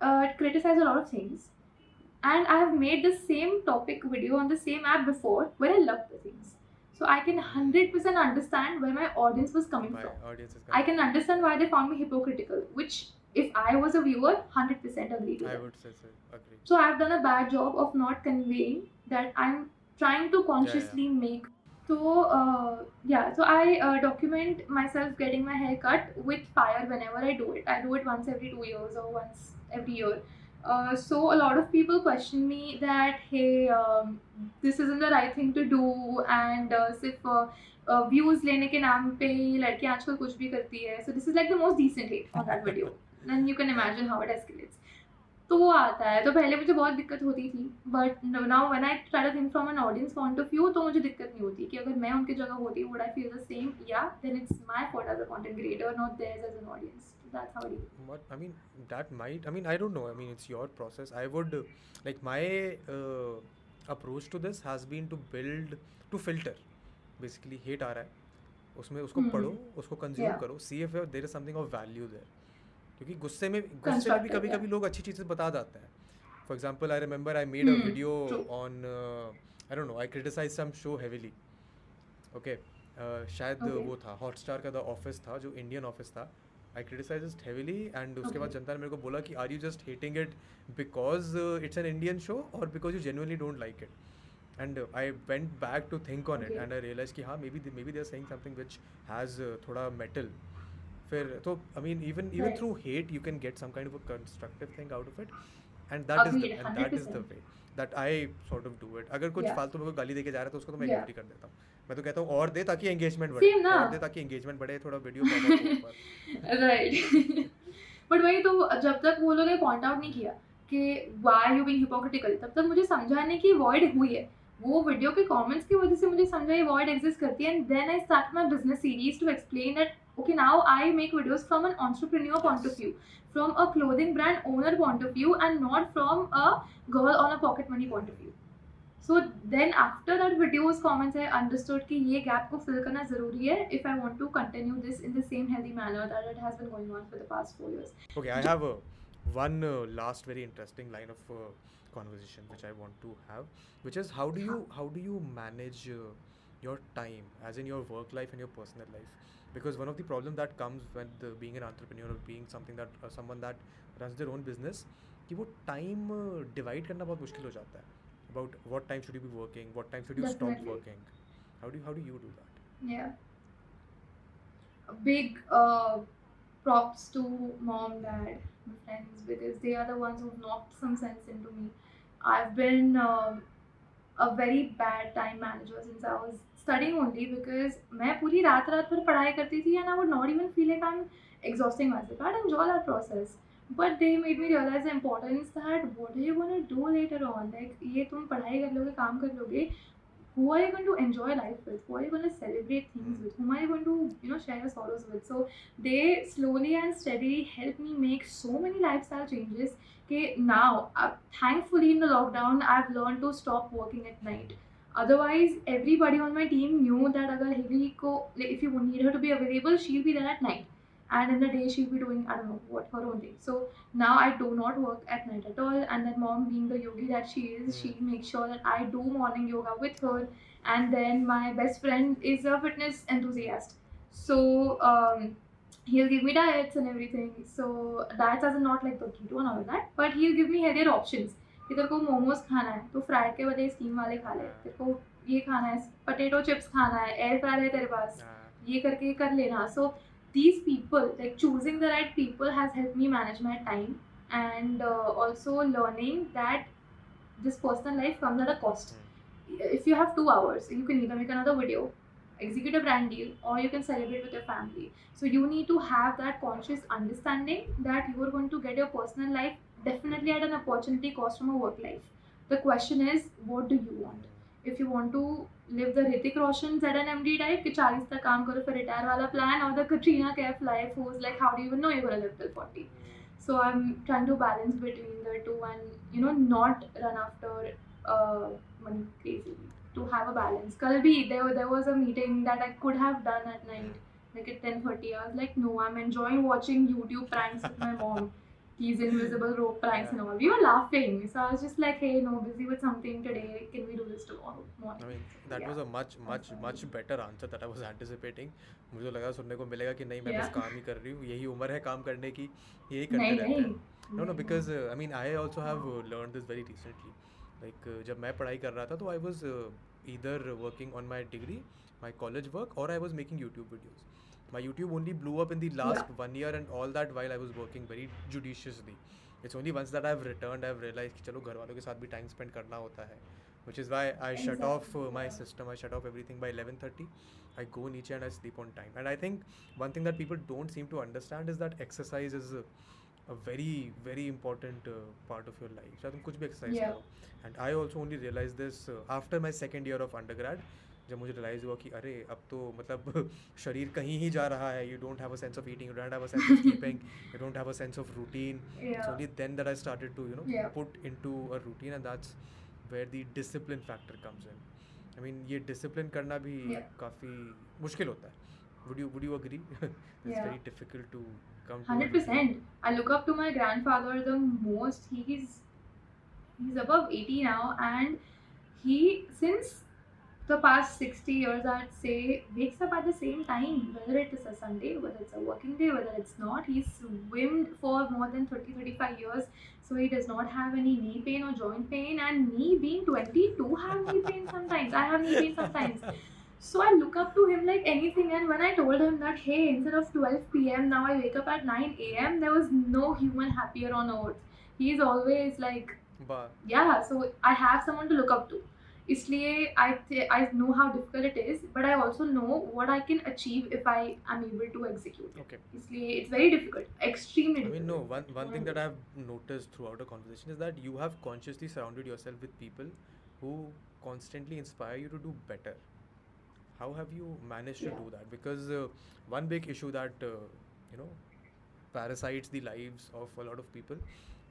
uh, criticized a lot of things, and I have made the same topic video on the same app before where I loved the things, so I can hundred percent understand where my audience was coming My from. audience is I can understand why they found me hypocritical, which if I was a viewer, 100% agree to I that. would say so. Agree. So I've done a bad job of not conveying that I'm trying to consciously make So uh, yeah, so I uh, document myself getting my hair cut with fire whenever I do it. I do it once every two years or once every year. Uh, so a lot of people question me that hey, um, this isn't the right thing to do, and uh, सिर्फ़ uh, views लेने के नाम पे ये लड़कियाँ आजकल कुछ भी करती है. So this is like the most decent hate on that video. Then you can imagine how it escalates. तो वो आता है तो पहले मुझे बहुत दिक्कत होती थी but now when I try to think from an audience point of view तो मुझे दिक्कत नहीं होती कि अगर मैं उनकी जगह होती would I feel the same या then it's my fault as a content creator not theirs as an audience that's how it is what i mean that might i mean i don't know i mean it's your process i would like my uh, approach to this has been to build to filter basically hate आ रहा है उसमें उसको hmm. पढ़ो उसको consume Yeah. करो see if there is something of value there क्योंकि गुस्से में गुस्से में भी कभी कभी. लोग अच्छी चीज़ें बता जाते हैं for example I remember I made a Hmm, video. On I don't know I criticise some show heavily okay शायद Okay. वो था हॉटस्टार का द ऑफ़िस था जो इंडियन ऑफ़िस था आई क्रिटिसाइज हेविली एंड उसके बाद जनता ने मेरे को बोला कि are you just hating it because it's an Indian show और because you genuinely don't like it and I went back to think on it and I realise कि हाँ maybe maybe they are saying something which has थोड़ा metal फिर तो I mean even even through hate you can get some kind of a constructive thing out of it and that is that is the way that I sort of do it अगर कुछ Yeah. फालतू मेरे को गाली देके जा रहा है तो उसको तो मैं Yeah. इग्नोर ही कर देता हूँ। मैं तो कहता हूँ और दे ताकि एंगेजमेंट बढ़े। और दे ताकि एंगेजमेंट बढ़े थोड़ा वीडियो राइट बट वही तो जब तक वो लोग पॉइंट आउट नहीं किया कि वाई यू बीइंग हिपोक्रिटिकल तब तक मुझे समझाने की वॉइड हुई है। वो वीडियो के कमेंट्स की वजह से मुझे समझा ये वॉइड एग्जिस्ट करती है। And then I start my business series to explain that okay now i make videos from an entrepreneur point of view from a clothing brand owner point of view and not from a girl on a pocket money point of view. So then after that videos comments i understood ki ye gap ko fill karna zaruri hai if i want to continue this in the same healthy manner that it has been going on for the past 4 years. Okay i have a one uh, last very interesting line of uh, conversation which i want to have which is how do you how do you manage uh, your time as in your work life and your personal life? Because one of the problems that comes when the, being an entrepreneur or being something that uh, someone that runs their own business, कि वो time uh, divide करना बहुत मुश्किल हो जाता है. About what time should you be working, what time should you stop Definitely. working? How do you, how do you do that? Yeah. A big uh, props to mom, dad, my friends because they are the ones who've knocked some sense into me. I've been um a very bad time manager since I was studying only because मैं पूरी रात रात भर पढ़ाई करती थी and I would not even feel एक I am exhausting my self enjoy that process but they made me realize the importance that what you wanna do later on like ये तुम पढ़ाई कर लोगे, काम कर लोगे who are you gonna to enjoy life with who are you gonna to celebrate things with whom are you gonna to you know share sorrows with so they slowly and study help me make so many life style changes के now thankfully in the lockdown I have learn to stop working at night Otherwise, everybody on my team knew that agar ko, like, if you need her to be available, she'll be there at night. And in the day, she'll be doing, I don't know, what, her own thing. So now I do not work at night at all. And then mom, being the yogi that she is, she makes sure that I do morning yoga with her. And then my best friend is a fitness enthusiast. So um, he'll give me diets and everything. So diets as in not like the keto and all that, but he'll give me healthier options. तेरे को मोमोज खाना है तो fry के बजे steam वाले खा ले। तेरे को ये खाना है पटेटो चिप्स खाना है एयर फ्रायर है तेरे पास। हाँ। ये करके कर लेना। So these people like choosing the right people has help me manage my time and also learning that this personal life come the cost if you have two hours you can make another video executive brand deal और you can celebrate with family so you need to have that conscious understanding that you are going to get your personal life definitely at an opportunity cost from a work life. The question is, what do you want? If you want to live the Ritik Roshan ZNMD type, ki 40 tak kaam karo fir retire wala plan, or the Katrina Kaif life, who's like, how do you even know you're gonna live till 40? So I'm trying to balance between the two and you know not run after uh, money crazily. To have a balance. Kalbi, there there was a meeting that I could have done at night, like at 10:30. I was like, no, I'm enjoying watching YouTube pranks with my mom. These invisible rope pranks yeah. and all we were laughing so I was just like hey no busy with something today can we do this tomorrow morning? I mean, that Yeah. was a much, much, much better answer that I was anticipating. मुझे तो लगा सुनने को मिलेगा कि नहीं मैं बस Yeah. काम ही कर रही हूँ यही उम्र है काम करने की यही करते नहीं रहते नहीं हैं no no because uh, I mean I also have uh, learned this very recently like uh, जब मैं पढ़ाई कर रहा था तो I was uh, either working on my degree, my college work, or I was making YouTube videos. My YouTube only blew up in the last Yeah. one year, and all that while I was working very judiciously. It's only once that I've returned, I've realized कि चलो घर वालों के साथ भी time spend करना होता है. Which is why I shut off uh, Exactly, my yeah. system. I shut off everything by 11:30. I go niche and I sleep on time. And I think one thing that people don't seem to understand is that exercise is a, a very very important uh, part of your life. So तुम कुछ भी exercise Yeah. करो. And I also only realized this uh, after my second year of undergrad. जब मुझे realise हुआ कि अरे अब तो मतलब शरीर कहीं ही जा रहा है you don't have a sense of eating you don't have a sense of sleeping you don't have a sense of routine only then that I started to you know Yeah. put into a routine and that's where the discipline factor comes in. I mean ये discipline करना भी Yeah. काफ़ी मुश्किल होता है. Would you would you agree? it's Yeah. very difficult to come to. a Hundred routine. percent. I look up to my grandfather the most. He's he's above eighty now, and he since the past sixty years, I'd say, wakes up at the same time. Whether it is a Sunday, whether it's a working day, whether it's not, he's swimmed for more than 30, 35 years. So he does not have any knee pain or joint pain. And me being 22 have knee pain sometimes. I have knee pain sometimes. So I look up to him like anything, and when I told him that, hey, instead of 12 p.m., now I wake up at 9 a.m., there was no human happier on earth. He's always like, yeah, so I have someone to look up to. इसलिए I th- I know how difficult it is, but I also know what I can achieve if I am able to execute. it. okay. इसलिए it's very difficult, extremely I difficult. mean no one one thing Mm. that I've noticed throughout a conversation is that you have consciously surrounded yourself with people who constantly inspire you to do better. How have you managed to Yeah. do that? Because uh, one big issue that uh, you know parasites the lives of a lot of people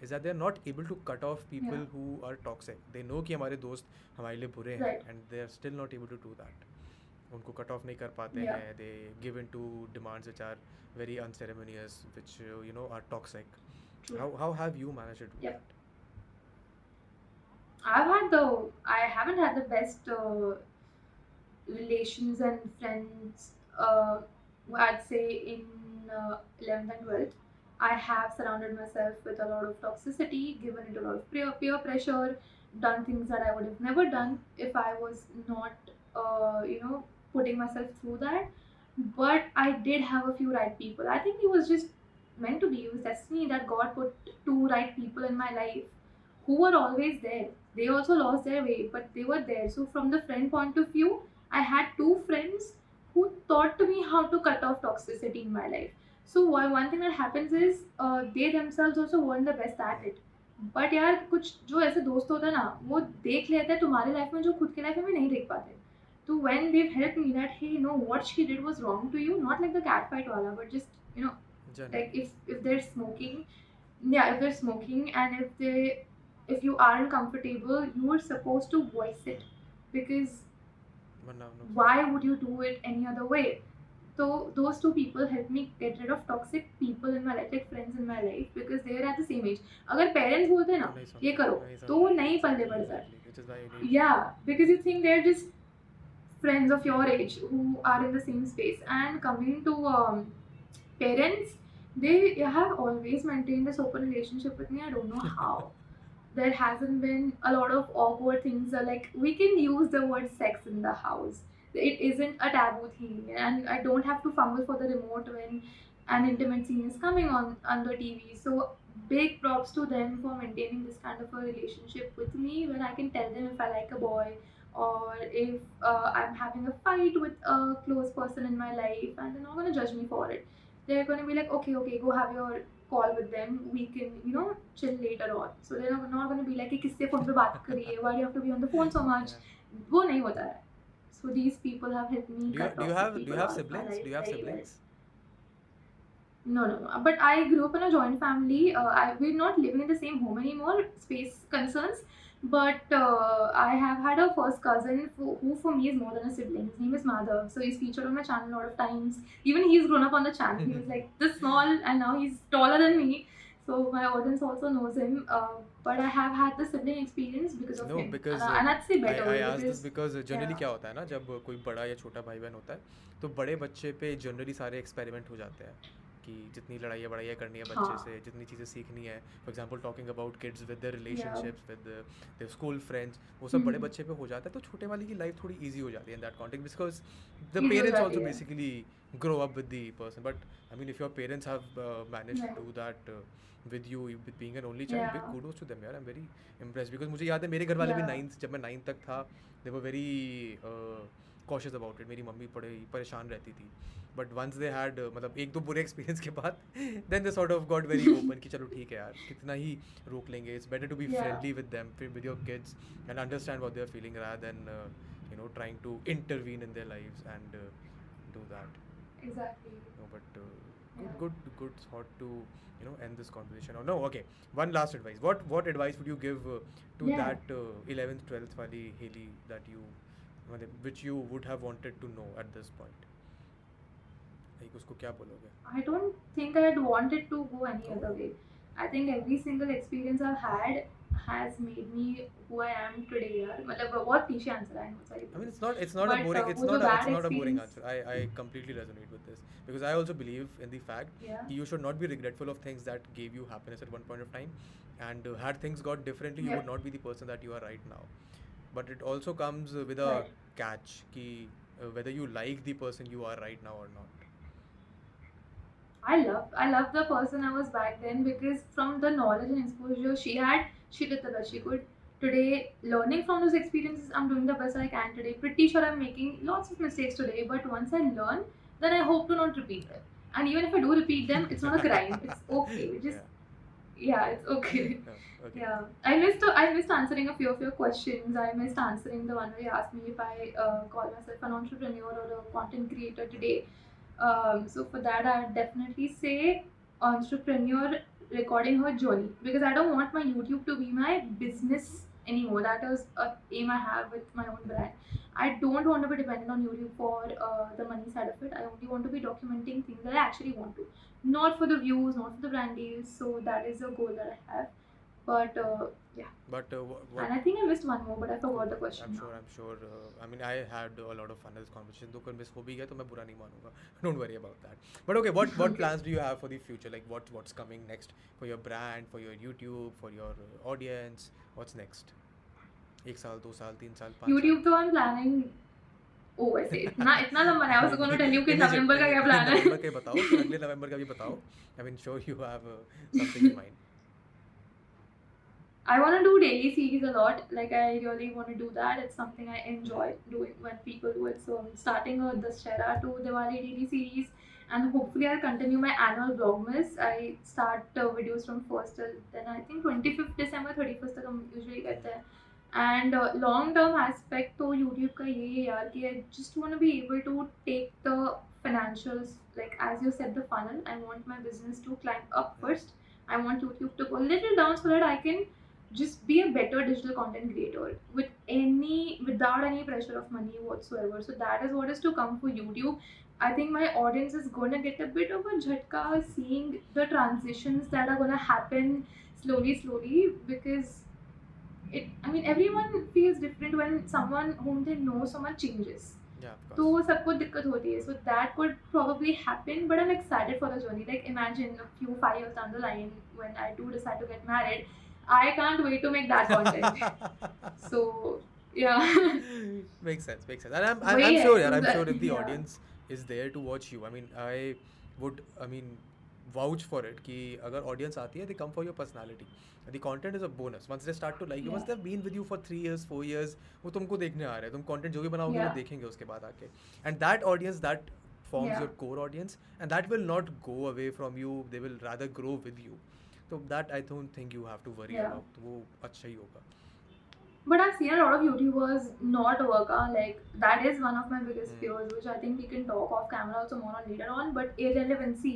is that they're not able to cut off people Yeah. who are toxic. They know कि हमारे दोस्त हमारे लिए बुरे हैं Right. and they are still not able to do that. उनको cut off नहीं कर पाते Yeah. हैं they give in to demands which are very unceremonious which uh, you know are toxic True. how how have you managed to do Yep. that I've had the I haven't had the best uh, relations and friends. Uh, I'd say in uh, 11th and 12th, I have surrounded myself with a lot of toxicity, given it a lot of peer, peer pressure, done things that I would have never done if I was not, uh, you know, putting myself through that. But I did have a few right people. I think it was just meant to be. It was destiny that God put two right people in my life who were always there. They also lost their way, but they were there. So, from the friend point of view, I had two friends who taught me how to cut off toxicity in my life. So one one thing that happens is they themselves also warn the best at it but यार कुछ जो ऐसे दोस्त होते हैं ना वो देख लेते हैं तुम्हारे लाइफ में जो खुद के लाइफ में नहीं देख पाते। तो when they help me that he know what she did was wrong to you not like the cat fight वाला but just you know like if if they're smoking या if they're smoking and if they if you are uncomfortable you are suppose to voice it because why would you do it any other way so those two people helped me get rid of toxic people in my life like friends in my life because they're at the same age अगर parents बोलते हैं ना नहीं सुनते, ये करो नहीं तो वो सुनते. नहीं पल्ले पड़ता है Exactly, which is why you need yeah because you think they're just friends of your age who are in the same space and coming to um, parents they have always maintained this open relationship with me i don't know how there hasn't been a lot of awkward things uh, like we can use the word sex in the house it isn't a taboo thing. And i don't have to fumble for the remote when an intimate scene is coming on on the tv so big props to them for maintaining this kind of a relationship with me. When i can tell them if i like a boy or if uh, i'm having a fight with a close person in my life and they're not going to judge me for it. They're going to be like okay okay go have your call with them. We can you know chill later on. So they're not, going to be like kisse phone pe baat kariye why do you have to be on the phone so much? yeah. So these people have helped me. Do you, do you have do you have out of my siblings? Do you have siblings? No, no, no. But I grew up in a joint family. Uh, I, we're not living in the same home anymore, space concerns. But uh, I have had a first cousin who, who, for me, is more than a sibling. His name is Madhav. So he's featured on my channel a lot of times. Even he's grown up on the channel. He was like this small, and now he's taller than me. So my audience also knows him. Uh, but I have had the sibling experience because of No, him. because, uh, uh, and I'd say I, better I asked this because because generally yeah. क्या होता है ना जब कोई बड़ा या छोटा भाई बहन होता है तो बड़े बच्चे पे जनरली सारे एक्सपेरिमेंट हो जाते हैं कि जितनी लड़ाइयाँ बड़ाइयाँ करनी है बच्चे हाँ। से जितनी चीज़ें सीखनी है for example talking about kids with the relationships with the school friends वो सब बड़े हम्म। बच्चे पे हो जाता है तो छोटे वाले की लाइफ थोड़ी इजी हो जाती है in that context because the parents also basically grow up with the person but i mean if your parents have uh, managed Right. to do that uh, with you with being an only child yeah. big kudos to them यार i'm very impressed because मुझे याद है मेरे घर वाले भी Yeah. Ninth जब मैं नाइन्थ तक था they were very uh, cautious about it मेरी मम्मी बड़े परेशान रहती थी बट वंस दे हैड मतलब एक दो बुरे एक्सपीरियंस के बाद then they sort of got very open कि चलो ठीक है यार कितना ही रोक लेंगे it's better to be Yeah. Friendly with them with your kids and understand what they are feeling rather than uh, you know trying to intervene in their lives and uh, do that Exactly. no but uh, Yeah. good good good thought to you know end this conversation or no okay one last advice what what advice would you give uh, to Yeah. that uh, 11th 12th wali Haley that you मतलब, which you would have wanted to know at this point like उसको क्या बोलोगे I don't think I'd want it to go any other way. I think every single experience I've had has made me who I am today. Yeah. Matlab, what cliche answer I am Sorry. I mean, it's not it's not but, a boring uh, it's not a, it's not a boring answer. I, I completely resonate with this because I also believe in the fact yeah. you should not be regretful of things that gave you happiness at one point of time, and uh, had things got differently, you would not be the person that you are right now. But it also comes with a right. catch, ki, uh, whether you like the person you are right now or not. I love I love the person I was back then because from the knowledge and exposure she had, she did the best she could. Today, learning from those experiences, I'm doing the best I can today. Pretty sure I'm making lots of mistakes today, but once I learn, then I hope to not repeat them. And even if I do repeat them, it's not a crime. It's okay. Just yeah, it's okay. yeah. No, okay Yeah, I missed I missed answering a few of your questions. I missed answering the one where you asked me if I uh, call myself an entrepreneur or a content creator today. Um, so for that, I definitely say entrepreneur recording her journey because I don't want my YouTube to be my business anymore. That is a aim I have with my own brand. I don't want to be dependent on YouTube for uh, the money side of it. I only want to be documenting things that I actually want to, not for the views, not for the brand deals. So that is a goal that I have. But uh, yeah, but uh, wha- what and I think I missed one more, but I forgot the question. I'm now. sure I'm sure uh, I mean I had a lot of fun in this conversation तो कल miss हो भी गया तो मैं बुरा नहीं मानूँगा don't worry about that but okay what what plans do you have for the future like what what's coming next for your brand for your YouTube for your uh, audience what's next एक साल दो साल तीन साल पाँच YouTube तो I'm planning. Oh, वैसे इतना इतना लंबा है. I was going to tell you कि नवंबर का क्या plan है. नवंबर का बताओ अगले नवंबर का भी बताओ I mean sure you have uh, something in mind I want to do daily series a lot. Like I really want to do that. It's something I enjoy doing when people do it. So I'm starting a Dussehra to Diwali daily series, and hopefully I'll continue my annual Vlogmas. I start uh, videos from first till then I think 25th December 31st तक हम usually करते हैं. And uh, long term aspect तो YouTube का ये है यार कि I just want to be able to take the financials like as you said the funnel. I want my business to climb up first. I want YouTube to go a little down so that I can just be a better digital content creator with any without any pressure of money whatsoever so that is what is to come for youtube i think my audience is going to get a bit of a jhatka seeing the transitions that are going to happen slowly slowly because it i mean everyone feels different when someone whom they know someone changes yeah of course तो सबको दिक्कत होती है so that could probably happen but i'm excited for the journey like imagine a few five years down the line when i do decide to get married I can't wait to make that content so yeah makes sense makes sense and i'm, I'm, I'm sure yeah, i'm sure if the yeah. audience is there to watch you i mean i would i mean vouch for it कि अगर audience आती है they come for your personality the content is a bonus once they start to like you once Yeah. they've been with you for three years four years वो तुमको देखने आ रहे हैं तुम content जो भी बनाओगे वो. देखेंगे उसके बाद आके and that audience that forms Yeah. your core audience and that will not go away from you they will rather grow with तो that I don't think you have to worry about वो अच्छा ही होगा। But I see a lot of youtubers not work like that is one of my biggest fears which I think we can talk off camera also more on later on but irrelevancy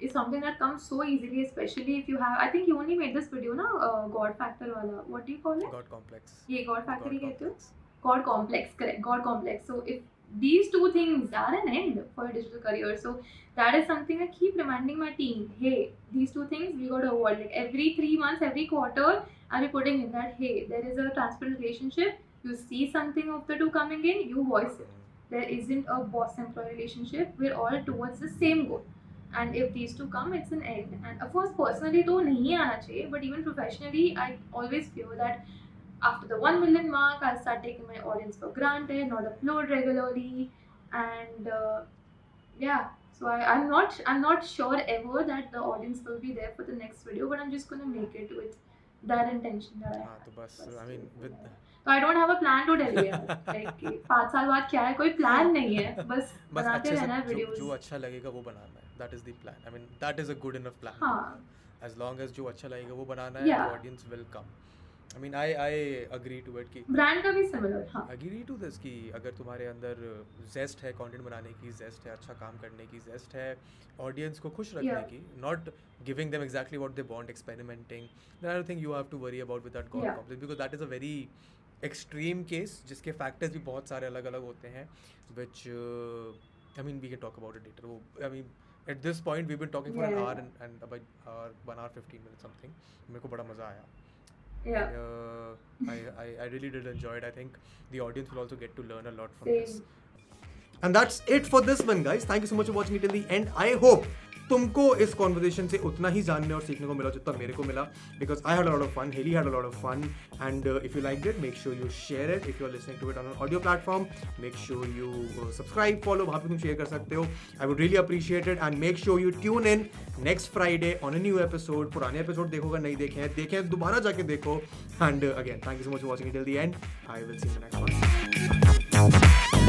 is something that comes so easily specially if you have I think you only made this video ना god factor वाला what do you call it god complex ये god factor ही कहते हो? God complex correct god complex so if these two things are an end for a digital career. So that is something I keep reminding my team. Hey, these two things we got to avoid. Like every three months, every quarter, I'll be putting in that hey, there is a transparent relationship. You see something of the two coming in, you voice it. There isn't a boss-employee relationship. We're all towards the same goal. And if these two come, it's an end. And of course, personally, though, nahi aana chahiye. But even professionally, I always feel that after the 1 million mark I'll start taking my audience for granted not upload regularly and uh, yeah so I, I'm not I'm not sure ever that the audience will be there for the next video but I'm just gonna make it with that intention that I हाँ have तो बस बस I mean with तो I don't have a plan to tell you like पाँच साल बाद क्या है कोई प्लान नहीं है बस बस बनाते अच्छे से रहना है जो, जो वीडियोस अच्छा लगेगा वो बनाना है that is the plan I mean that is a good enough plan हाँ एज लॉन्ग एज जो अच्छा लगेगा वो बनाना है Yeah. Audience will come I mean I I agree to it कि ब्रांड का भी सिमिलर हाँ अग्री टू दिस कि अगर तुम्हारे अंदर जेस्ट है कंटेंट बनाने की जेस्ट है अच्छा काम करने की जेस्ट है ऑडियंस को खुश रखने Yeah. की not giving them exactly what they want experimenting I don't think you have to worry about with that god Yeah. Complex because that is a very extreme case जिसके फैक्टर्स भी बहुत सारे अलग अलग होते हैं which I mean we can talk about it later वो I mean at this point we been talking for an. Hour and about hour one hour fifteen minute something मेरे को बड़ा मज़ा आया Yeah. I, uh, I, I, really did enjoy it. I think the audience will also get to learn a lot from Same. this. And that's it for this one, guys. Thank you so much for watching it till the end. I hope तुमको इस conversation से उतना ही जानने और सीखने को मिला जितना मेरे को मिला because I had of fun hell had of fun and if you like it make sure you share it if you are listening to it on audio platform make sure you subscribe follow वहाँ पे तुम share कर सकते हो। I would really appreciate and make sure you tune in next Friday on a new episode पुराने episode देखोगा, नहीं देखे हैं, देखें दोबारा जाके देखो। And again thank you so much watching till the end I will see next one